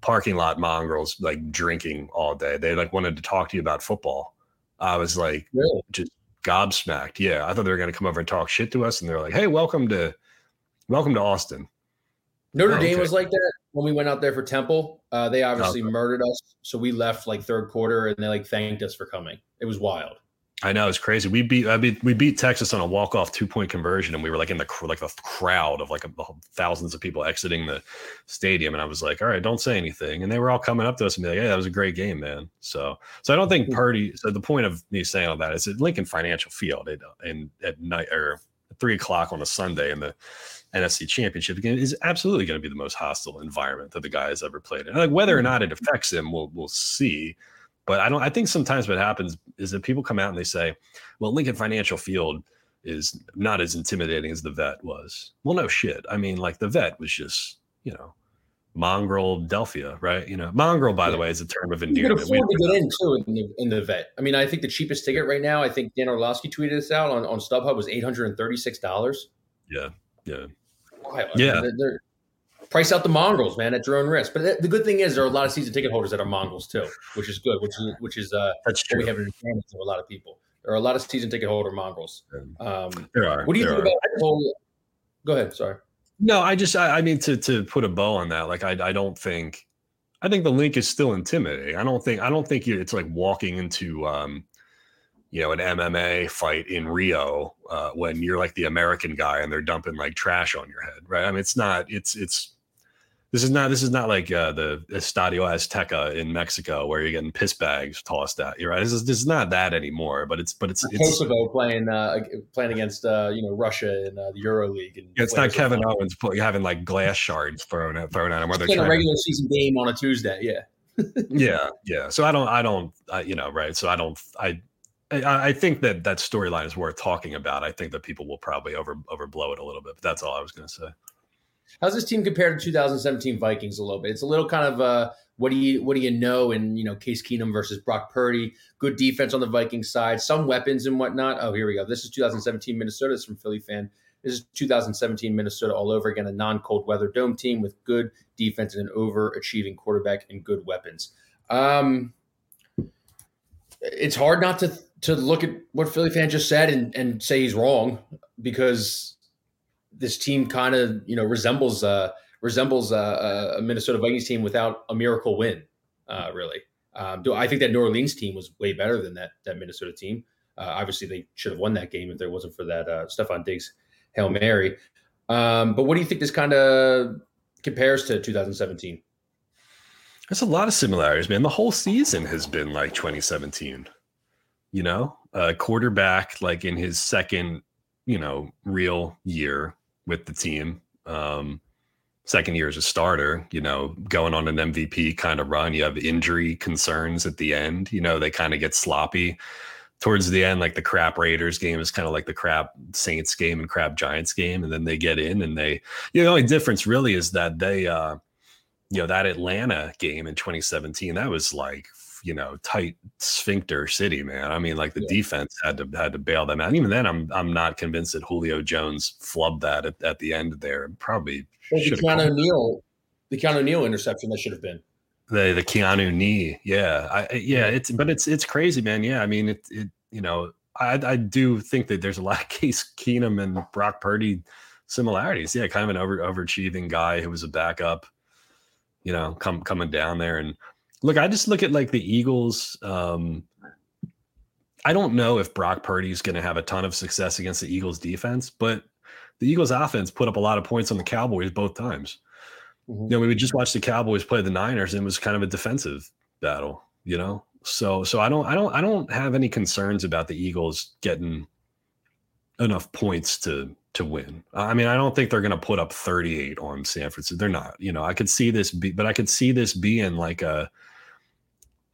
Speaker 2: parking lot mongrels like drinking all day. They like wanted to talk to you about football. I was like, really? just gobsmacked. Yeah, I thought they were going to come over and talk shit to us, and they're like, "Hey, welcome to, welcome to Austin."
Speaker 1: Notre oh, Dame was like that when we went out there for Temple. Uh, they obviously okay. murdered us, so we left like third quarter, and they like thanked us for coming. It was wild.
Speaker 2: I know it's crazy. We beat I mean, we beat Texas on a walk off two point conversion, and we were like in the like the crowd of like a, thousands of people exiting the stadium, and I was like, all right, don't say anything, and they were all coming up to us and be like, hey, that was a great game, man. So so I don't think mm-hmm. Purdy. So the point of me saying all that is at Lincoln Financial Field, and at night or three o'clock on a Sunday in the NFC Championship game is absolutely going to be the most hostile environment that the guy has ever played in. Like whether or mm-hmm. not it affects him, we'll we'll see. But I don't. I think sometimes what happens is that people come out and they say, "Well, Lincoln Financial Field is not as intimidating as the vet was." Well, no shit. I mean, like the vet was just, you know, mongrel Delphia, right? You know, mongrel, by yeah. the way, is a term of endearment.
Speaker 1: You can afford to get in too in the, in the vet. I mean, I think the cheapest ticket right now, I think Dan Orlovsky tweeted this out on, on StubHub was eight hundred and thirty six dollars.
Speaker 2: Yeah, yeah,
Speaker 1: Yeah. They're, they're, price out the mongrels, man, at your own risk. But the good thing is there are a lot of season ticket holders that are mongrels too, which is good. Which is which is uh,
Speaker 2: that's true.
Speaker 1: We have an advantage of a lot of people. There are a lot of season ticket holder mongrels.
Speaker 2: Um, there are.
Speaker 1: What do you think
Speaker 2: are.
Speaker 1: about the whole? Go ahead. Sorry.
Speaker 2: No, I just I, I, mean to to put a bow on that. Like I I don't think I think the link is still intimidating. I don't think I don't think it's like walking into um you know an MMA fight in Rio uh, when you're like the American guy and they're dumping like trash on your head, right? I mean it's not it's it's this is not this is not like uh, the Estadio Azteca in Mexico where you're getting piss bags tossed at you, right? This is, this is not that anymore. But it's but it's, it's
Speaker 1: Kosovo playing uh, playing against uh, you know Russia in uh, the Euro League. And
Speaker 2: yeah, it's not Kevin Owens having like glass shards thrown at thrown at him. Where they're
Speaker 1: a regular season game on a Tuesday. Yeah.
Speaker 2: yeah, yeah. So I don't, I don't, I, you know, right. So I don't, I, I, I think that that storyline is worth talking about. I think that people will probably over overblow it a little bit, but that's all I was going to say.
Speaker 1: How's this team compared to 2017 Vikings a little bit? It's a little kind of uh, what do you what do you know in you know Case Keenum versus Brock Purdy? Good defense on the Vikings side, some weapons and whatnot. Oh, here we go. This is 2017 Minnesota. This is from Philly fan. This is 2017 Minnesota all over again. A non-cold weather dome team with good defense and an overachieving quarterback and good weapons. Um, it's hard not to to look at what Philly fan just said and, and say he's wrong because this team kind of you know resembles uh, resembles uh, a Minnesota Vikings team without a miracle win. Uh, really, um, do I think that New Orleans team was way better than that that Minnesota team? Uh, obviously, they should have won that game if there wasn't for that uh, Stefon Diggs hail mary. Um, but what do you think this kind of compares to 2017?
Speaker 2: There's a lot of similarities, man. The whole season has been like 2017. You know, a quarterback like in his second, you know, real year with the team. Um, second year as a starter, you know, going on an MVP kind of run. You have injury concerns at the end. You know, they kind of get sloppy towards the end. Like the crap Raiders game is kind of like the crap Saints game and crap Giants game. And then they get in and they, you know, the only difference really is that they, uh, you know, that Atlanta game in 2017, that was like you know tight sphincter city, man. I mean, like the yeah. defense had to had to bail them out. And even then, I'm I'm not convinced that Julio Jones flubbed that at, at the end there. Probably
Speaker 1: well, the Keanu Neal, the Keanu Neal interception that should have been
Speaker 2: the the Keanu knee. Yeah, I, yeah. It's but it's it's crazy, man. Yeah, I mean it it you know I I do think that there's a lot of Case Keenum and Brock Purdy similarities. Yeah, kind of an over overachieving guy who was a backup. You know, come coming down there and Look, I just look at like the Eagles. Um, I don't know if Brock Purdy is going to have a ton of success against the Eagles defense, but the Eagles offense put up a lot of points on the Cowboys both times. Mm-hmm. You know, we would just watch the Cowboys play the Niners and it was kind of a defensive battle, you know? So so I don't I don't I don't have any concerns about the Eagles getting enough points to to win. I mean, I don't think they're going to put up 38 on San Francisco. They're not. You know, I could see this be, but I could see this being like a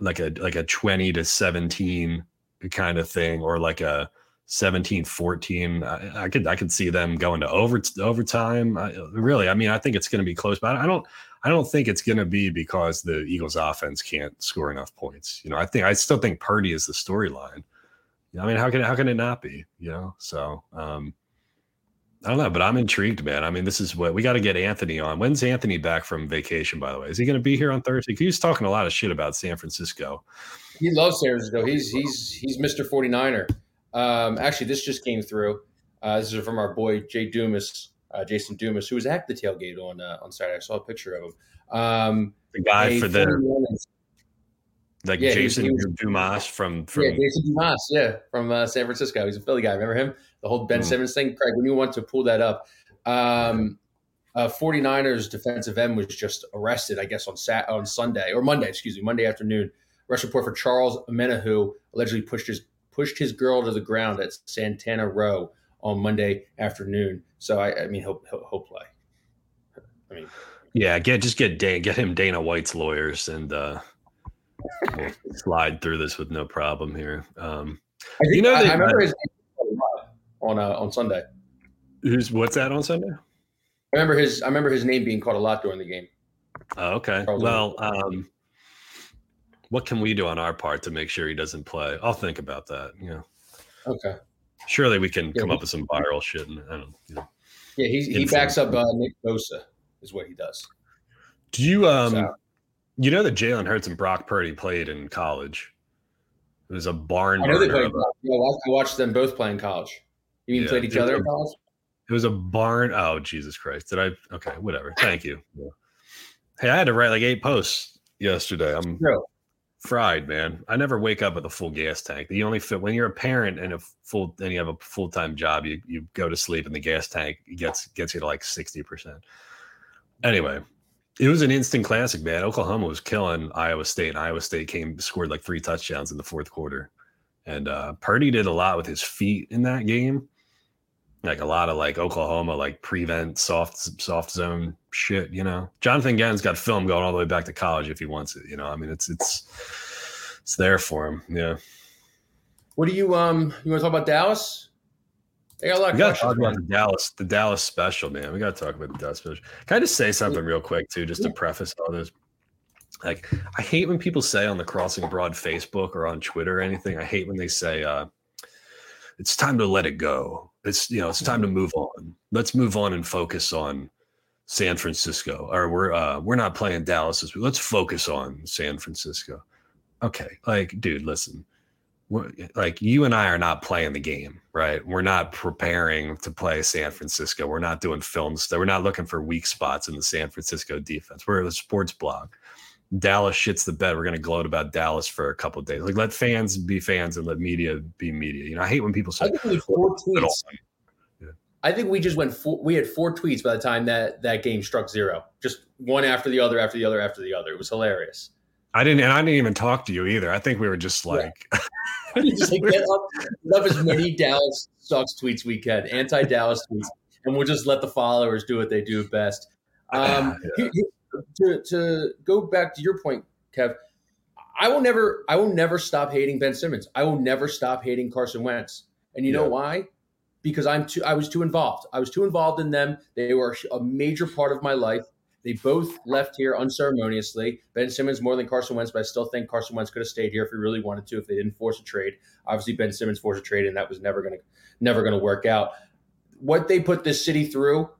Speaker 2: like a like a 20 to 17 kind of thing or like a 17 14 I, I could i could see them going to over overtime. I, really i mean i think it's going to be close but i don't i don't think it's going to be because the eagles offense can't score enough points you know? I think i still think purdy is the storyline. I mean how can how can it not be you know? So um I don't know, but I'm intrigued, man. I mean, this is what we got to get Anthony on. When's Anthony back from vacation, by the way? Is he going to be here on Thursday? He's talking a lot of shit about San Francisco.
Speaker 1: He loves San Francisco. He's he's he's Mr. 49er. Um, actually, this just came through. Uh, this is from our boy Jay Dumas, uh, Jason Dumas, who was at the tailgate on uh, on Saturday. I saw a picture of him. Um,
Speaker 2: the guy for the like yeah, Jason he, was, Dumas from, from
Speaker 1: yeah Jason Dumas yeah from uh, San Francisco. He's a Philly guy. Remember him? The whole Ben mm. Simmons thing. Craig, when you want to pull that up, um, uh, 49ers defensive end was just arrested. I guess on Sat on Sunday or Monday, excuse me, Monday afternoon. Rush report for Charles Omenihu allegedly pushed his pushed his girl to the ground at Santana Row on Monday afternoon. So I, I mean, he'll, he'll, he'll play. I mean,
Speaker 2: yeah, get just get Dan, get him Dana White's lawyers and. uh we'll slide through this with no problem here. Um,
Speaker 1: you know, I, I remember his on uh, on Sunday.
Speaker 2: Who's what's that on Sunday?
Speaker 1: I remember his I remember his name being called a lot during the game.
Speaker 2: Oh, okay.
Speaker 1: Probably.
Speaker 2: Well, um, what can we do on our part to make sure he doesn't play? I'll think about that. You know,
Speaker 1: Okay.
Speaker 2: surely we can
Speaker 1: Yeah,
Speaker 2: come
Speaker 1: we-
Speaker 2: up with some viral shit. And I don't. You know.
Speaker 1: Yeah, he he backs up uh, Nick Bosa is what he does.
Speaker 2: Do you um,
Speaker 1: So-
Speaker 2: you know that Jalen Hurts and Brock Purdy played in college? It was a barn
Speaker 1: I know they played.
Speaker 2: a-
Speaker 1: Yeah, I watched them both play in college. You mean
Speaker 2: Yeah,
Speaker 1: played each other in college?
Speaker 2: It was a barn. Oh Jesus Christ! Did I? Okay, whatever. Thank you. Hey, I had to write like eight posts yesterday. I'm
Speaker 1: True.
Speaker 2: fried, man. I never wake up with a full gas tank. You only fit when you're a parent and a full and you have a full time job. You you go to sleep and the gas tank gets gets you to like sixty percent. Anyway, it was an instant classic, man. Oklahoma was killing Iowa State, and Iowa State came scored like three touchdowns in the fourth quarter. And uh, Purdy did a lot with his feet in that game, like a lot of like Oklahoma like prevent soft soft zone shit. You know, Jonathan Gannon's got film going all the way back to college if he wants it. You know, I mean, it's it's it's there for him. Yeah,
Speaker 1: What do you um? You want to talk about Dallas? They got a lot of
Speaker 2: we got to talk about the Dallas the Dallas special, man. We got to talk about the Dallas special. Can I just say something real quick too, just to preface all this? Like, I hate when people say on the Crossing Broad Facebook or on Twitter or anything. I hate when they say, uh, "It's time to let it go." It's you know, it's time to move on. Let's move on and focus on San Francisco. Or we're uh, we're not playing Dallas this week. Let's focus on San Francisco. Okay, like, dude, listen. We're, like you and I are not playing the game, right? We're not preparing to play San Francisco. We're not doing films. We're not looking for weak spots in the San Francisco defense. We're a sports blog. Dallas shits the bed. We're going to gloat about Dallas for a couple of days. Like let fans be fans and let media be media. You know, I hate when people
Speaker 1: I
Speaker 2: say
Speaker 1: think we four tweets. I think we just went. Four, we had four tweets by the time that that game struck zero. Just one after the other, after the other, after the other. It was hilarious.
Speaker 2: I didn't, and I didn't even talk to you either. I think we were just
Speaker 1: Yeah.
Speaker 2: like,
Speaker 1: just like get up, love as many Dallas sucks tweets we can, anti Dallas tweets, and we'll just let the followers do what they do best. Um,
Speaker 2: Yeah.
Speaker 1: To to go back to your point, Kev, I will never, I will never stop hating Ben Simmons. I will never stop hating Carson Wentz, and you know why? Because I'm too, I was too involved. I was too involved in them. They were a major part of my life. They both left here unceremoniously. Ben Simmons more than Carson Wentz, but I still think Carson Wentz could have stayed here if he really wanted to, if they didn't force a trade. Obviously, Ben Simmons forced a trade, and that was never gonna never gonna work out. What they put this city through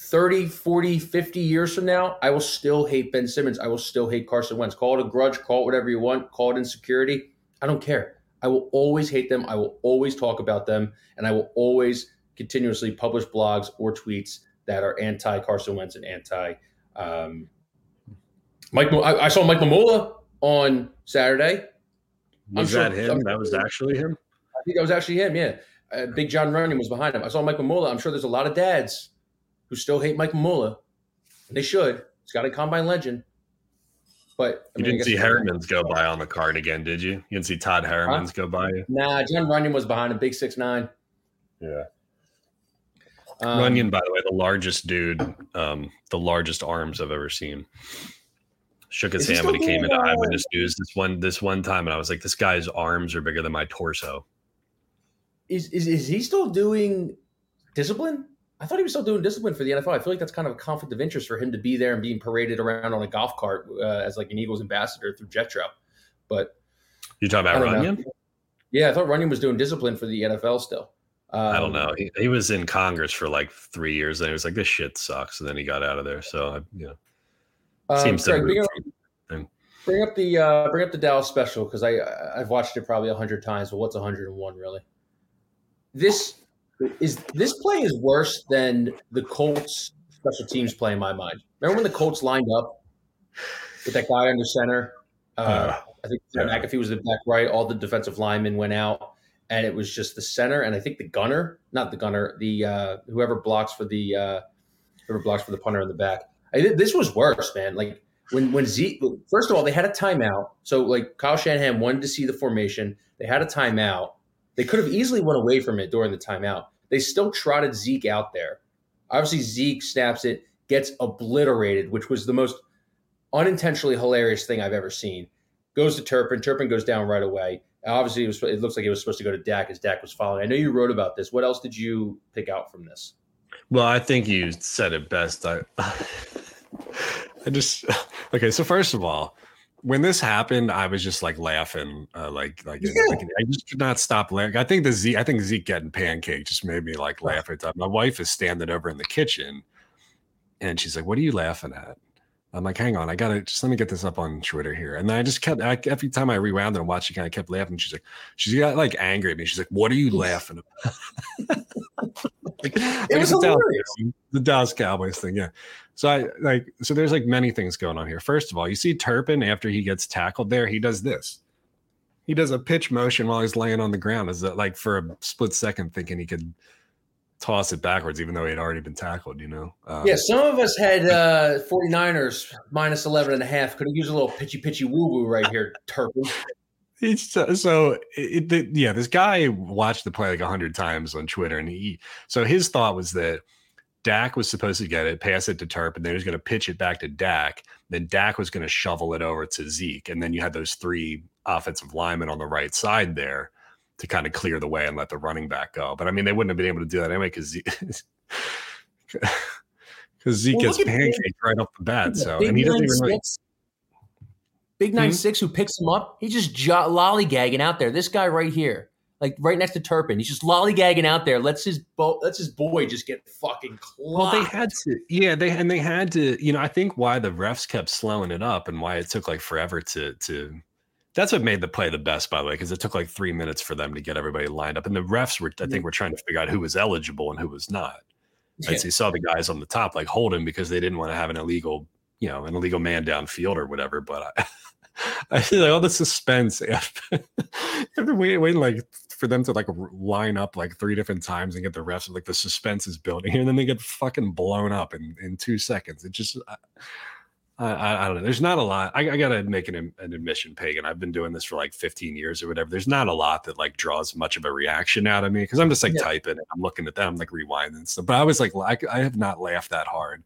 Speaker 1: 30, 40, 50 years from now, I will still hate Ben Simmons. I will still hate Carson Wentz. Call it a grudge, call it whatever you want, call it insecurity. I don't care. I will always hate them. I will always talk about them, and I will always continuously publish blogs or tweets that are anti Carson Wentz and anti um, Mike. I, I saw Mike Mamula on Saturday. I'm
Speaker 2: was
Speaker 1: sure-
Speaker 2: that him?
Speaker 1: I'm-
Speaker 2: that was actually him.
Speaker 1: I think that was actually him. Yeah, uh, Big Jon Runyan was behind him. I saw Mike Mamula. I'm sure there's a lot of dads who still hate Mike and they should. He's got a combine legend. But I
Speaker 2: You
Speaker 1: mean,
Speaker 2: didn't see Herremans go by on the card again, did you? You didn't see Todd Herremans go by?
Speaker 1: Nah, Jon Runyan was behind him. Big six nine.
Speaker 2: Yeah.
Speaker 1: Um,
Speaker 2: Runyan, by the way, the largest dude, um, the largest arms I've ever seen. Shook his hand when he came into Eyewitness News this one this one time, and I was like, "This guy's arms are bigger than my torso."
Speaker 1: Is, is is he still doing discipline? I thought he was still doing discipline for the NFL. I feel like that's kind of a conflict of interest for him to be there and being paraded around on a golf cart uh, as like an Eagles ambassador through Jetro. But
Speaker 2: You talking about
Speaker 1: don't know.
Speaker 2: Runyan?
Speaker 1: yeah, I thought Runyan was doing discipline for the NFL still. Um,
Speaker 2: I don't know. He, he was in Congress for like three years, and he was like, "This shit sucks," and then he got out of there. So, I- you know,
Speaker 1: Um,
Speaker 2: seems to
Speaker 1: Craig,
Speaker 2: root
Speaker 1: bring, up, bring up the uh, bring up the Dallas special because I I've watched it probably a hundred times. But what's hundred and one really? This is this play is worse than the Colts special teams play in my mind. Remember when the Colts lined up with that guy under center? Uh,
Speaker 2: Uh,
Speaker 1: I think
Speaker 2: yeah.
Speaker 1: McAfee was the back right. All the defensive linemen went out, and it was just the center. And I think the gunner, not the gunner, the uh, whoever blocks for the uh, whoever blocks for the punter in the back. I, this was worse, man. Like when when Zeke, first of all, they had a timeout. So like Kyle Shanahan wanted to see the formation. They had a timeout. They could have easily went away from it during the timeout. They still trotted Zeke out there. Obviously, Zeke snaps it, gets obliterated, which was the most unintentionally hilarious thing I've ever seen. Goes to Turpin. Turpin goes down right away. Obviously, it, was, it looks like it was supposed to go to Dak as Dak was following. I know you wrote about this. What else did you pick out from this?
Speaker 2: Well, I think you said it best. I I just okay. So first of all, when this happened, I was just like laughing, uh, like like, yeah. like, I just could not stop laughing. I think the Zeke, I think Zeke getting pancake just made me like laugh at that. My wife is standing over in the kitchen, and she's like, "What are you laughing at?" I'm like, "Hang on, I gotta just let me get this up on Twitter here." And then I just kept I, every time I rewound and watched, she kind of kept laughing. She's like, she got like angry at me. She's like, "What are you laughing about?" like, it was hilarious. the Dallas Cowboys thing, yeah. So I like so there's like many things going on here. First of all, you see Turpin after he gets tackled there, he does this. He does a pitch motion while he's laying on the ground as a like for a split second thinking he could toss it backwards even though he had already been tackled, you know.
Speaker 1: Um, yeah, some of us had uh 49ers minus 11 and a half. Could have used a little pitchy pitchy woo woo right here, Turpin.
Speaker 2: It's so, so it, it, yeah, this guy watched the play like a hundred times on Twitter, and he so his thought was that Dak was supposed to get it, pass it to Turp, and then he was going to pitch it back to Dak. Then Dak was going to shovel it over to Zeke. And then you had those three offensive linemen on the right side there to kind of clear the way and let the running back go. But I mean, they wouldn't have been able to do that anyway because Zeke, because Zeke well, gets pancaked right off the bat. So, and he doesn't even really.
Speaker 1: Big 9 mm-hmm. six who picks him up, he's just jo- lollygagging out there. This guy right here like right next to Turpin. He's just lollygagging out there. Let's his bo- let's his boy just get fucking clocked.
Speaker 2: Well, they had to, yeah. They and they had to, you know. I think why the refs kept slowing it up and why it took like forever to to. That's what made the play the best, by the way, because it took like three minutes for them to get everybody lined up, and the refs were, I think, were trying to figure out who was eligible and who was not. Right? Yeah. So you saw the guys on the top like hold him because they didn't want to have an illegal, you know, an illegal man downfield or whatever. But I, I feel like all the suspense after, after waiting, waiting like for them to like line up like three different times and get the refs like the suspense is building and then they get fucking blown up in in two seconds. It just I, I, I don't know. There's not a lot. I, I gotta make an, an admission, Pagan. I've been doing this for like 15 years or whatever. There's not a lot that like draws much of a reaction out of me because I'm just like yeah. typing. And I'm looking at them, I'm like rewinding stuff. But I was like, I, I have not laughed that hard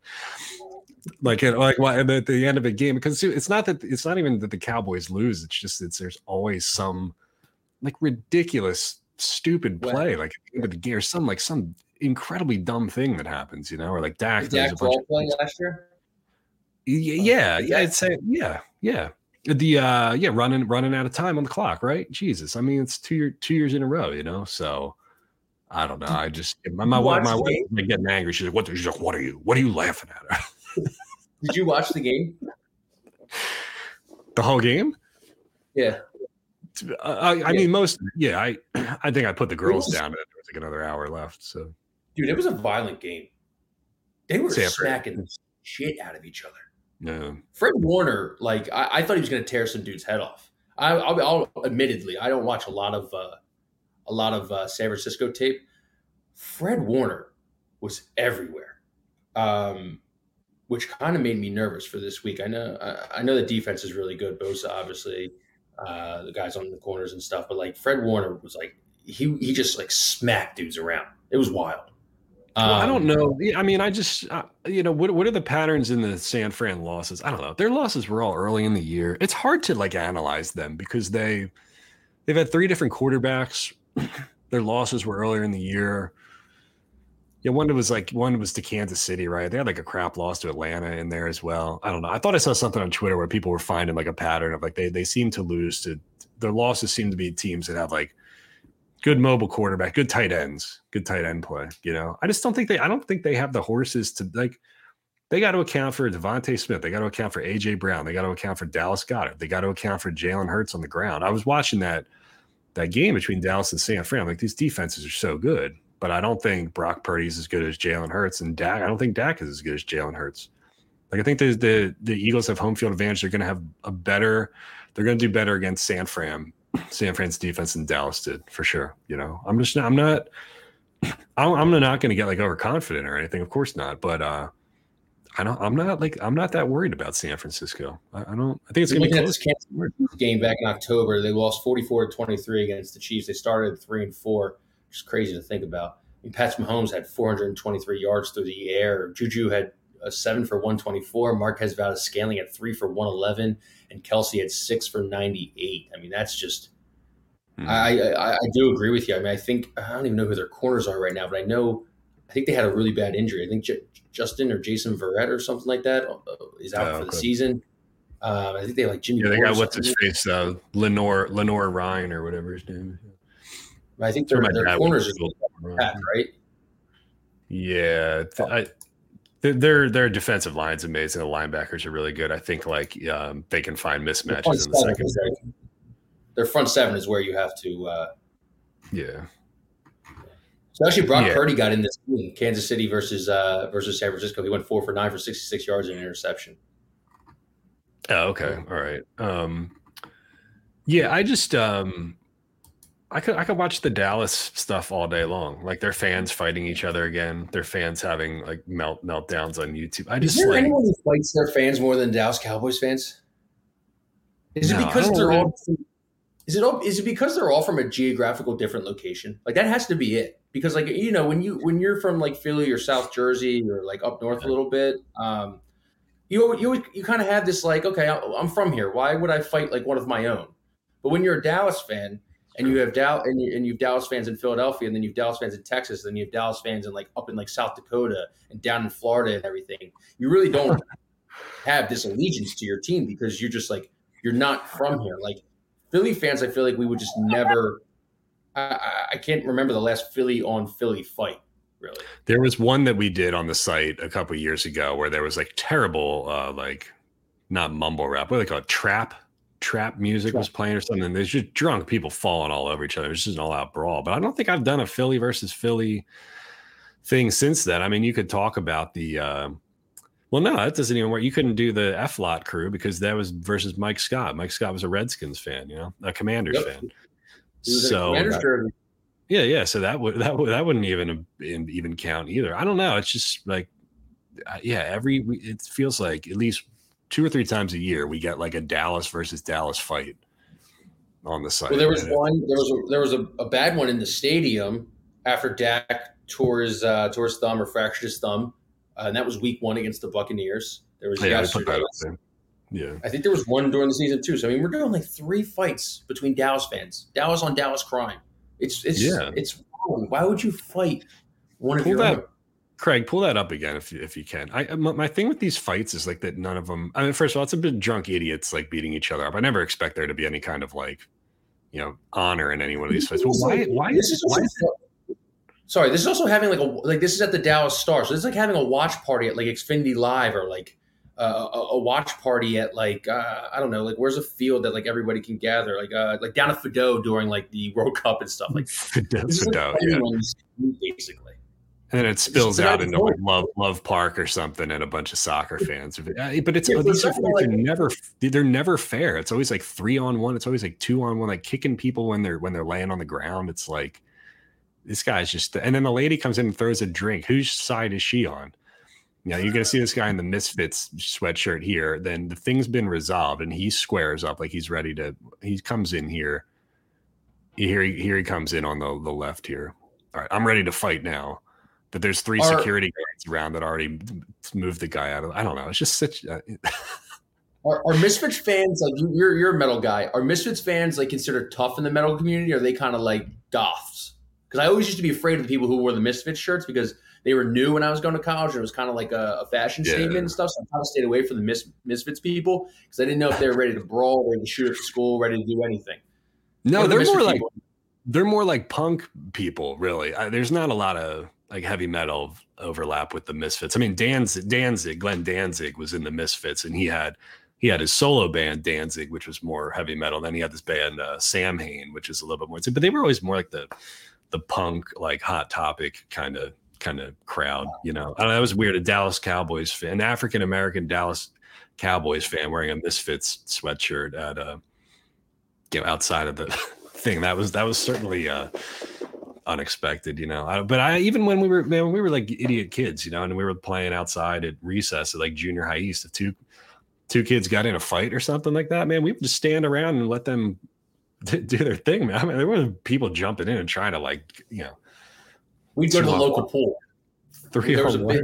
Speaker 2: like like at the end of a game because it's not that it's not even that the Cowboys lose. It's just it's there's always some like ridiculous, stupid play, like with the gear, some like some incredibly dumb thing that happens, you know, or like Dak.
Speaker 1: Dak Ball playing last year.
Speaker 2: Yeah, yeah, I'd say yeah, yeah. The uh yeah, running running out of time on the clock, right? Jesus, I mean it's two year two years in a row, you know. So I don't know. I just my my wife my wife getting angry. She's like, "What?" She's like, "What are you? What are you laughing at?"
Speaker 1: Did you watch the game?
Speaker 2: The whole game?
Speaker 1: Yeah.
Speaker 2: I, I yeah. mean, most. Yeah, I I think I put the girls was, down. There was like another hour left. So,
Speaker 1: dude, it was a violent game. They were smacking the shit out of each other.
Speaker 2: Yeah.
Speaker 1: Fred Warner, like I, I thought he was going to tear some dude's head off. I, I'll, I'll, admittedly, I don't watch a lot of uh, a lot of uh, San Francisco tape. Fred Warner was everywhere. Um, which kind of made me nervous for this week. I know I, I know the defense is really good. Bosa, obviously, uh, the guys on the corners and stuff, but like Fred Warner was like he he just like smacked dudes around. It was wild.
Speaker 2: Um, well, I don't um, know. I mean, I just uh, you know what what are the patterns in the San Fran losses? I don't know. Their losses were all early in the year. It's hard to like analyze them because they they've had three different quarterbacks. Their losses were earlier in the year. Yeah, one was like one was to Kansas City, right? They had like a crap loss to Atlanta in there as well. I don't know. I thought I saw something on Twitter where people were finding like a pattern of like they they seem to lose to their losses seem to be teams that have like good mobile quarterback, good tight ends, good tight end play. You know, I just don't think they I don't think they have the horses to like they got to account for DeVonta Smith. They got to account for AJ Brown. They got to account for Dallas Goedert. They got to account for Jalen Hurts on the ground. I was watching that that game between Dallas and San Fran. Like these defenses are so good but I don't think Brock Purdy is as good as Jalen Hurts, and Dak. I don't think Dak is as good as Jalen Hurts. Like I think the the the Eagles have home field advantage. They're going to have a better. They're going to do better against San Fran, San Fran's defense than Dallas did for sure. You know, I'm just I'm not. I'm not going to get like overconfident or anything. Of course not. But uh I don't. I'm not like I'm not that worried about San Francisco. I, I don't. I think it's going to be close.
Speaker 1: This game back in October, they lost 44 to 23 against the Chiefs. They started three and four is crazy to think about. I mean, Patrick Mahomes had 423 yards through the air. Juju had a seven for 124. Marquez Valdes-Scantling had three for 111, and Kelce had six for 98. I mean, that's just. Mm-hmm. I, I, I do agree with you. I mean, I think I don't even know who their corners are right now, but I know I think they had a really bad injury. I think J- Justin or Jason Verrett or something like that uh, out
Speaker 2: Oh,
Speaker 1: for the
Speaker 2: okay.
Speaker 1: season. Um, I think they like Jimmy.
Speaker 2: Yeah, they got what's his face, uh, Lenore Lenore Ryan or whatever his name is.
Speaker 1: I think their, their corners is back, right?
Speaker 2: Yeah, th- I, their- their their defensive line's amazing. The linebackers are really good. I think like um, they can find
Speaker 1: Their
Speaker 2: mismatches in the second.
Speaker 1: like- their front seven is where you have to. Uh,
Speaker 2: Yeah,
Speaker 1: so actually, Brock
Speaker 2: Yeah.
Speaker 1: Purdy got in this game, Kansas City versus uh, versus San Francisco. He went four for nine for sixty six yards and an interception.
Speaker 2: Oh, okay. All right. Um, yeah, I just um, I could I could watch the Dallas stuff all day long. Like their fans fighting each other again. Their fans having like melt meltdowns on YouTube. I just Is
Speaker 1: there
Speaker 2: like
Speaker 1: anyone who fights their fans more than Dallas Cowboys fans? Is
Speaker 2: No,
Speaker 1: it because they're
Speaker 2: really-
Speaker 1: all? Is it all? Is it because they're all from a geographical different location? Like that has to be it. Because like you know when you when you're from like Philly or South Jersey or like up north a little bit, um, you you you kind of have this like okay I'm from here. Why would I fight like one of my own? But when you're a Dallas fan and you have Dallas and you, and you have Dallas fans in Philadelphia and then you have Dallas fans in Texas and then you have Dallas fans in like up in like South Dakota and down in Florida and everything, you really don't have this allegiance to your team because you're just like you're not from here. Like Philly fans, I feel like we would just never. I, I, I can't remember the last Philly on Philly fight. Really,
Speaker 2: There was one that we did on the site a couple years ago where there was like terrible, uh, like not mumble rap, what do they call it? Trap, trap music was playing or something. There's just drunk people falling all over each other. Was just an all out brawl. But I don't think I've done a Philly versus Philly thing since then. I mean, you could talk about the, uh, well, no, that doesn't even work. You couldn't do the F lot crew because that was versus Mike Scott. Mike Scott was a Redskins fan, you know, a Commanders
Speaker 1: Yep.
Speaker 2: fan.
Speaker 1: He was in a
Speaker 2: So
Speaker 1: Commanders
Speaker 2: yeah, yeah. So that would that would that wouldn't even even count either. I don't know. It's just like, uh, yeah. Every it feels like at least two or three times a year we get like a Dallas versus Dallas fight on the site.
Speaker 1: Well, there was one. There was a, there was a, a bad one in the stadium after Dak tore his uh, tore his thumb or fractured his thumb, uh, and that was Week One against the Buccaneers. There was
Speaker 2: yeah, put that
Speaker 1: yesterday.
Speaker 2: Yeah,
Speaker 1: I think there was one during the season too. So I mean, we're doing like three fights between Dallas fans. Dallas on Dallas crime. It's it's
Speaker 2: Yeah.
Speaker 1: it's wrong. Why would you fight one of your
Speaker 2: that-
Speaker 1: own?
Speaker 2: Craig, pull that up again if you, if you can. I my, my thing with these fights is like that none of them. I mean, first of all, it's a bit drunk idiots like beating each other up. I never expect there to be any kind of like, you know, honor in any one of these fights. Well, why why
Speaker 1: This
Speaker 2: is why is
Speaker 1: sorry. This is also having like a like this is at the Dallas Star. So this is like having a watch party at like Xfinity Live or like uh, a, a watch party at like uh, I don't know like where's a field that like everybody can gather like uh, like down at Fido during like the World Cup and stuff like
Speaker 2: Fido,
Speaker 1: this is like
Speaker 2: Fido, yeah.
Speaker 1: basically.
Speaker 2: And then it spills out into like. Love Love Park or something, and a bunch of soccer fans. Uh, But it's
Speaker 1: Yeah, but
Speaker 2: these are
Speaker 1: like-
Speaker 2: never they're never fair. It's always like three on one. It's always like two on one, like kicking people when they're when they're laying on the ground. It's like this guy's just. And then the lady comes in and throws a drink. Whose side is she on? You know, you're gonna see this guy in the Misfits sweatshirt here. Then the thing's been resolved, and he squares up like he's ready to. He comes in here. Here, he, here he comes in on the the left here. All right, I'm ready to fight now. But there's three
Speaker 1: Are-
Speaker 2: security guards around that already moved the guy out of. I don't know. It's just such. Uh,
Speaker 1: Are, are Misfits fans like you, you're you're a metal guy? Are Misfits fans like considered tough in the metal community? Or are they kind of like goths? Because I always used to be afraid of the people who wore the Misfits shirts because they were new when I was going to college and it was kind of like a, a fashion
Speaker 2: Yeah.
Speaker 1: statement and stuff. So I kind of stayed away from the Mis, Misfits people because I didn't know if they were ready to brawl, ready to shoot at school, ready to do anything.
Speaker 2: no,
Speaker 1: are the
Speaker 2: they're more
Speaker 1: Misfits
Speaker 2: like they're more like punk people. Really, I, there's not a lot of like heavy metal overlap with the Misfits. I mean, Danzig, Danzig, Glenn Danzig was in the Misfits, and he had he had his solo band Danzig, which was more heavy metal. Then he had this band uh, Samhain, which is a little bit more. But they were always more like the the punk, like hot topic kind of kind of crowd. You know, know, that was weird. A Dallas Cowboys fan, an African American Dallas Cowboys fan wearing a Misfits sweatshirt at a you know outside of the thing. That was that was certainly uh unexpected, you know. I, but I even when we were man, when we were like idiot kids, you know, and we were playing outside at recess at like junior high east, if two two kids got in a fight or something like that, man, we would just stand around and let them d- do their thing, man. I mean, there were people jumping in and trying to like, you know,
Speaker 1: We'd go to the local pool.
Speaker 2: three
Speaker 1: There was a big,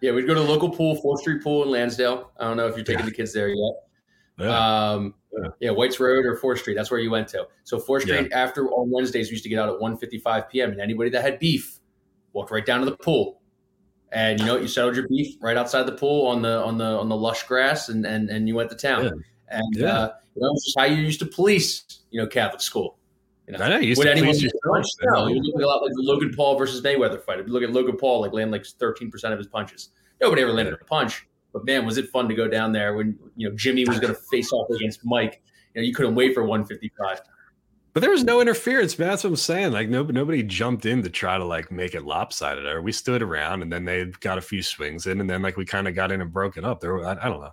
Speaker 1: yeah, we'd go to the local pool, Fourth Street Pool in Lansdale. I don't know if you're taking the kids there yet.
Speaker 2: Yeah.
Speaker 1: Um,
Speaker 2: Yeah.
Speaker 1: yeah. White's Road or Fourth Street. That's where you went to. So Fourth Street after on Wednesdays we used to get out at 1:55 p.m. and anybody that had beef walked right down to the pool. And you know? You settled your beef right outside the pool on the on the on the lush grass, and and, and you went to town.
Speaker 2: Yeah.
Speaker 1: And
Speaker 2: Yeah.
Speaker 1: uh, you know, how you used to police, you know, Catholic school. You know,
Speaker 2: I know you used
Speaker 1: would
Speaker 2: to
Speaker 1: anyone
Speaker 2: please
Speaker 1: use punch? No, you look a lot like the Logan Paul versus Mayweather fight. If you look at Logan Paul, like land like thirteen percent of his punches. Nobody ever landed a punch, but man, was it fun to go down there when you know Jimmy was going to face off against Mike. You know, you couldn't wait for one fifty five.
Speaker 2: But there was no interference, man. That's what I'm saying. Like nobody, nobody jumped in to try to like make it lopsided. Or we stood around, and then they got a few swings in, and then like we kind of got in and broke it up. There, I, I don't know.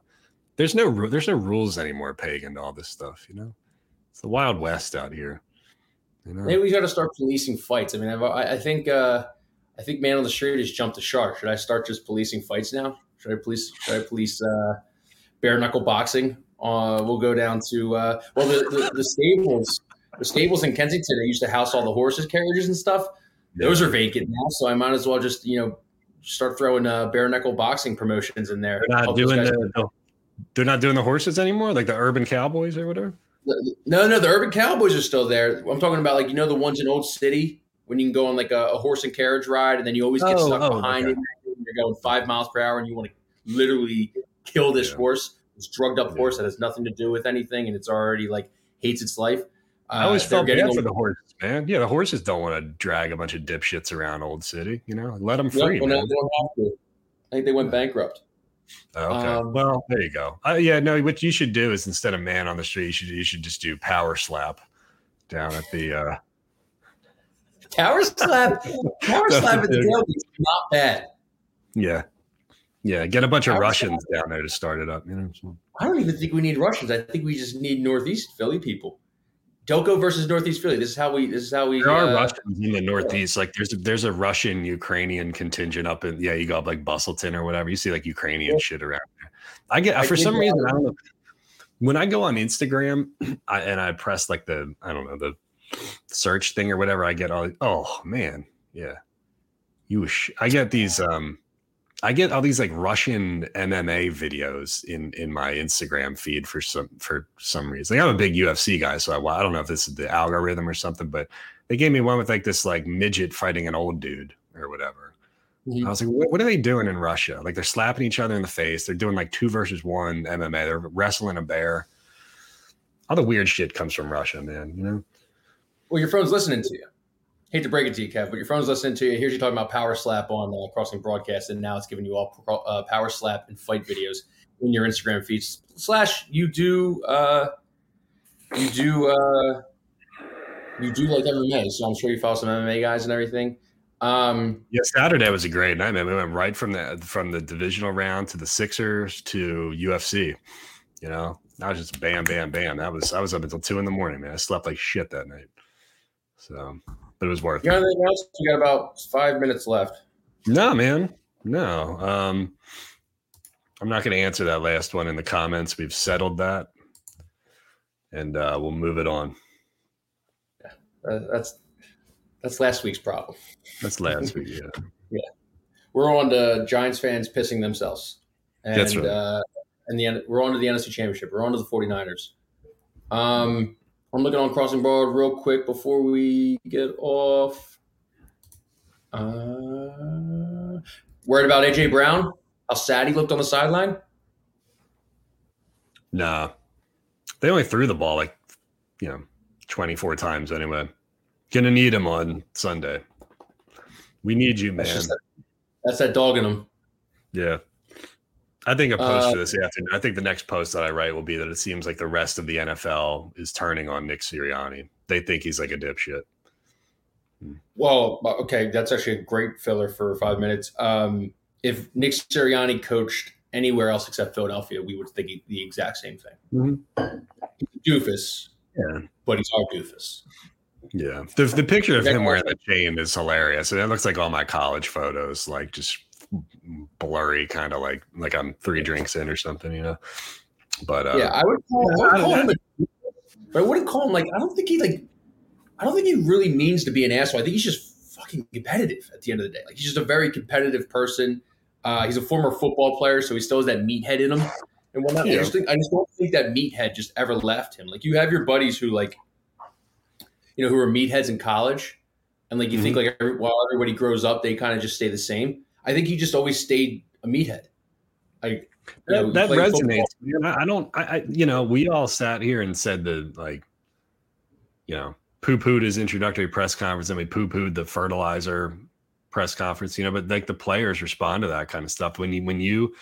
Speaker 2: There's no, there's no rules anymore, pagan to all this stuff. You know, it's the wild west out here. You know,
Speaker 1: Maybe we got to start policing fights. I mean, I've, I, I think uh, I think man on the street has jumped the shark. Should I start just policing fights now? Should I police? Should I police uh, bare knuckle boxing? Uh, we'll go down to uh, well the, the the stables. The stables in Kensington that used to house all the horses, carriages, and stuff. Those are vacant now, so I might as well just you know start throwing uh, bare knuckle boxing promotions in there.
Speaker 2: they're not doing the, the- they're not doing the horses anymore, like the urban cowboys or whatever.
Speaker 1: No, no, the Urban Cowboys are still there. I'm talking about like you know the ones in Old City when you can go on like a, a horse and carriage ride, and then you always get
Speaker 2: Oh,
Speaker 1: stuck
Speaker 2: oh,
Speaker 1: behind
Speaker 2: okay.
Speaker 1: it. You're going five miles per hour, and you want to literally kill this
Speaker 2: Yeah.
Speaker 1: horse, this drugged up
Speaker 2: Yeah.
Speaker 1: horse that has nothing to do with anything, and it's already like hates its life. Uh,
Speaker 2: I always felt bad for the horses, man. Yeah, the horses don't want to drag a bunch of dipshits around Old City. You know, let them free.
Speaker 1: well, now
Speaker 2: man.
Speaker 1: they don't have to. I think they went bankrupt.
Speaker 2: Oh, okay.
Speaker 1: Um,
Speaker 2: well, there you go. Uh, yeah, no. What you should do is instead of man on the street, you should you should just do power slap down at the. uh
Speaker 1: Power slap, power slap at the tailgate is not bad.
Speaker 2: Yeah, yeah. Get a bunch of Russians down there to start it up. You know. so-
Speaker 1: I don't even think we need Russians. I think we just need Northeast Philly people. Delco versus Northeast Philly. This is how we. This is how we.
Speaker 2: There are
Speaker 1: uh,
Speaker 2: Russians in the Northeast. Like there's there's a Russian Ukrainian contingent up in yeah. You go up like Bustleton or whatever. You see like Ukrainian
Speaker 1: Yeah.
Speaker 2: shit around there. I get
Speaker 1: I
Speaker 2: for
Speaker 1: did
Speaker 2: some
Speaker 1: that.
Speaker 2: reason I don't know. When I go on Instagram I, and I press like the I don't know the search thing or whatever, I get all oh man yeah. You sh- I get these um I get all these like Russian MMA videos in in my Instagram feed for some for some reason. Like I'm a big UFC guy, so I, I don't know if this is the algorithm or something, but they gave me one with like this like midget fighting an old dude or whatever.
Speaker 1: Mhm.
Speaker 2: I was like, what, what are they doing in Russia? Like they're slapping each other in the face. They're doing like two versus one MMA. They're wrestling a bear. All the weird shit comes from Russia, man. You know?
Speaker 1: Well, your phone's listening to you. Hate to break it to you, Kev, but your phone's listening to you. Here's you talking about power slap on uh, Crossing Broadcast, and now it's giving you all pro- uh, power slap and fight videos in your Instagram feeds. Slash, you do, uh, you do, uh, you do like MMA, so I'm sure you follow some MMA guys and everything. Um,
Speaker 2: Yeah, Saturday was a great night, man. We went right from the from the divisional round to the Sixers to UFC. You know, I was just bam, bam, bam. That was I was up until two in the morning, man. I slept like shit that night. So, but it was worth
Speaker 1: you
Speaker 2: it.
Speaker 1: anything else? You got about five minutes left.
Speaker 2: No, man, no. Um, I'm not going to answer that last one in the comments. We've settled that, and uh, we'll move it on.
Speaker 1: Uh, that's that's last week's problem.
Speaker 2: That's last week. Yeah. Yeah.
Speaker 1: We're on to Giants fans pissing themselves. And,
Speaker 2: That's right.
Speaker 1: Uh, and the we're on to the NFC Championship. We're on to the 49ers. Um, I'm looking on Crossing Broad real quick before we get off. Uh, worried about AJ Brown? How sad he looked on the sideline?
Speaker 2: Nah, they only threw the ball like you know 24 times anyway. Gonna need him on Sunday. We need you, man.
Speaker 1: That's, that, that's that dog in him.
Speaker 2: Yeah. I think a post
Speaker 1: Uh,
Speaker 2: for this afternoon. I think the next post that I write will be that it seems like the rest of the NFL is turning on Nick Sirianni. They think he's like a dipshit.
Speaker 1: Well, okay, that's actually a great filler for five minutes. Um, if Nick Sirianni coached anywhere else except Philadelphia, we would think the exact same thing.
Speaker 2: Mhm.
Speaker 1: Doofus,
Speaker 2: Yeah.
Speaker 1: but he's our doofus.
Speaker 2: Yeah. The, the picture of him wearing the chain is hilarious. And it looks like all my college photos, like just blurry, kind of like like I'm three drinks in or something, you know. But uh,
Speaker 1: yeah, I would call, I would call him, a, but I wouldn't call him like I don't think he like I don't think he really means to be an asshole. I think he's just fucking competitive at the end of the day. Like he's just a very competitive person. Uh, he's a former football player, so he still has that meathead in him and whatnot. I, just think, I just don't think that meathead just ever left him. Like you have your buddies who like, you know, who were meatheads in college, and like you mm-hmm. think like every, while everybody grows up, they kind of just stay the same. I think he just always stayed a meathead. I,
Speaker 2: you know, that, resonates. I don't. I, I, you know, we all sat here and said the like, you know, poo pooed his introductory press conference, and we poo pooed the fertilizer press conference. You know, but like the players respond to that kind of stuff when you when you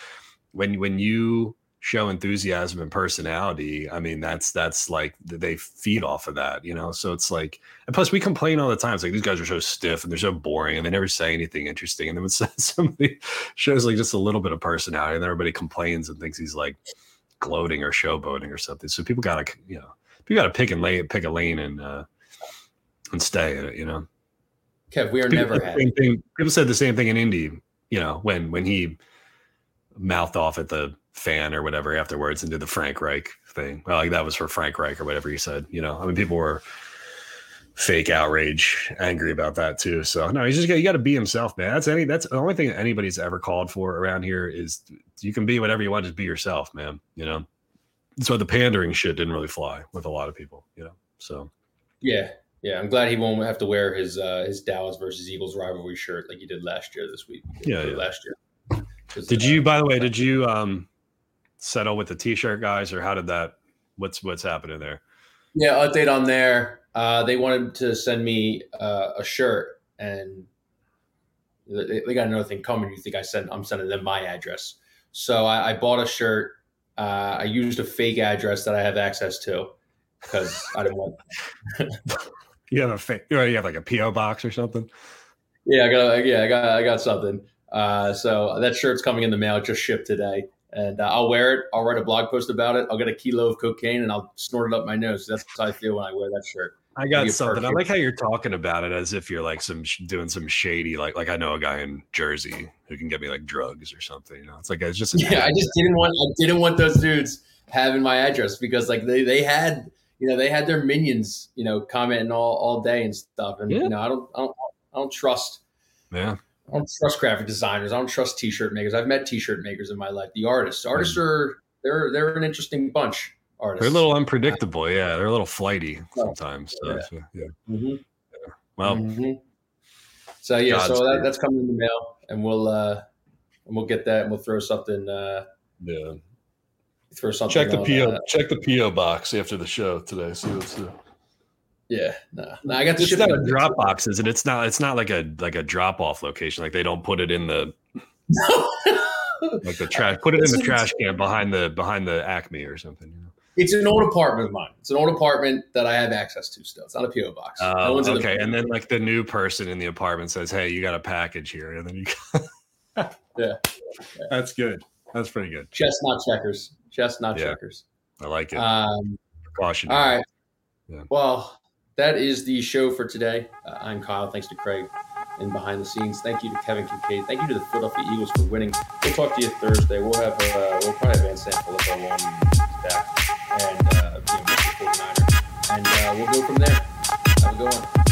Speaker 2: when when you show enthusiasm and personality i mean that's that's like they feed off of that you know? So it's like and plus we complain all the time it's like these guys are so stiff and they're so boring and they never say anything interesting. And then when somebody shows like just a little bit of personality and everybody complains and thinks he's like gloating or showboating or something. So people gotta you know you gotta pick and lay pick a lane and uh and stay in it you know?
Speaker 1: Kev, we are people never
Speaker 2: same thing, people said the same thing in indy you know when when he mouthed off at the fan or whatever afterwards and did the Frank Reich thing. Well, like that was for Frank Reich or whatever he said. You know, I mean, people were fake outrage, angry about that too. So no, he's just you got to be himself, man. That's any that's the only thing anybody's ever called for around here is you can be whatever you want, just be yourself, man. You know, so the pandering shit didn't really fly with a lot of people. You know, so
Speaker 1: yeah. Yeah, I'm glad he won't have to wear his uh, his Dallas versus Eagles rivalry shirt like he did last year. This week,
Speaker 2: yeah, yeah.
Speaker 1: last year.
Speaker 2: Did uh, you, by the way, did you um settle with the t-shirt guys or how did that what's what's happening there?
Speaker 1: Yeah update on there. Uh, they wanted to send me uh, a shirt and they, they, got another thing coming. You think i sent i'm sending them my address. So i, I bought a shirt. Uh, i used a fake address that i have access to because i didn't want
Speaker 2: you have a fake you have like a po box or something?
Speaker 1: Yeah i got yeah i got i got something. Uh, so that shirt's coming in the mail. Just shipped today and uh, I'll wear it. I'll write a blog post about it. I'll get a kilo of cocaine and I'll snort it up my nose. That's how I feel when I wear that shirt.
Speaker 2: I got something. I like how you're talking about it as if you're like some doing some shady, like like I know a guy in Jersey who can get me like drugs or something. You know, it's like it's just
Speaker 1: yeah. I just didn't want I didn't want those dudes having my address because like they they had you know they had their minions you know commenting all all day and stuff, and yeah. you know I don't I don't I don't trust
Speaker 2: yeah
Speaker 1: I don't trust graphic designers. I don't trust t-shirt makers. I've met t-shirt makers in my life. The artists, artists mm. are they're they're an interesting bunch. Artists.
Speaker 2: They're a little unpredictable. Yeah, they're a little flighty sometimes. So, yeah. So, yeah.
Speaker 1: Mm-hmm. yeah.
Speaker 2: Well. Mm-hmm.
Speaker 1: So yeah, God's so that, that's coming in the mail, and we'll uh, and we'll get that, and we'll throw something. Uh,
Speaker 2: yeah.
Speaker 1: Throw something.
Speaker 2: Check the PO. Uh, check the PO box after the show today. See what's. Uh,
Speaker 1: yeah, no, no I got the
Speaker 2: it's not a drop box, is it? It's not. It's not like a like a drop off location. Like they don't put it in the like the trash. Put it in the trash can behind the behind the Acme or something. You know?
Speaker 1: It's an old apartment of mine. It's an old apartment that I have access to still. It's not a PO box.
Speaker 2: Uh, no okay, the and then like the new person in the apartment says, "Hey, you got a package here," and then you.
Speaker 1: yeah. yeah,
Speaker 2: that's good. That's pretty good.
Speaker 1: Chestnut checkers. Chestnut yeah. checkers.
Speaker 2: I like it.
Speaker 1: Um,
Speaker 2: Precaution.
Speaker 1: All right. Yeah. Well, that is the show for today. Uh, I'm Kyle. Thanks to Craig and behind the scenes. Thank you to Kevin Kinkead. Thank you to the Philadelphia Eagles for winning. We'll talk to you Thursday. We'll have uh, we'll probably have Van Sanfilippo on back and uh, you know, Mr. 49er, and uh, we'll go from there. Have a good one.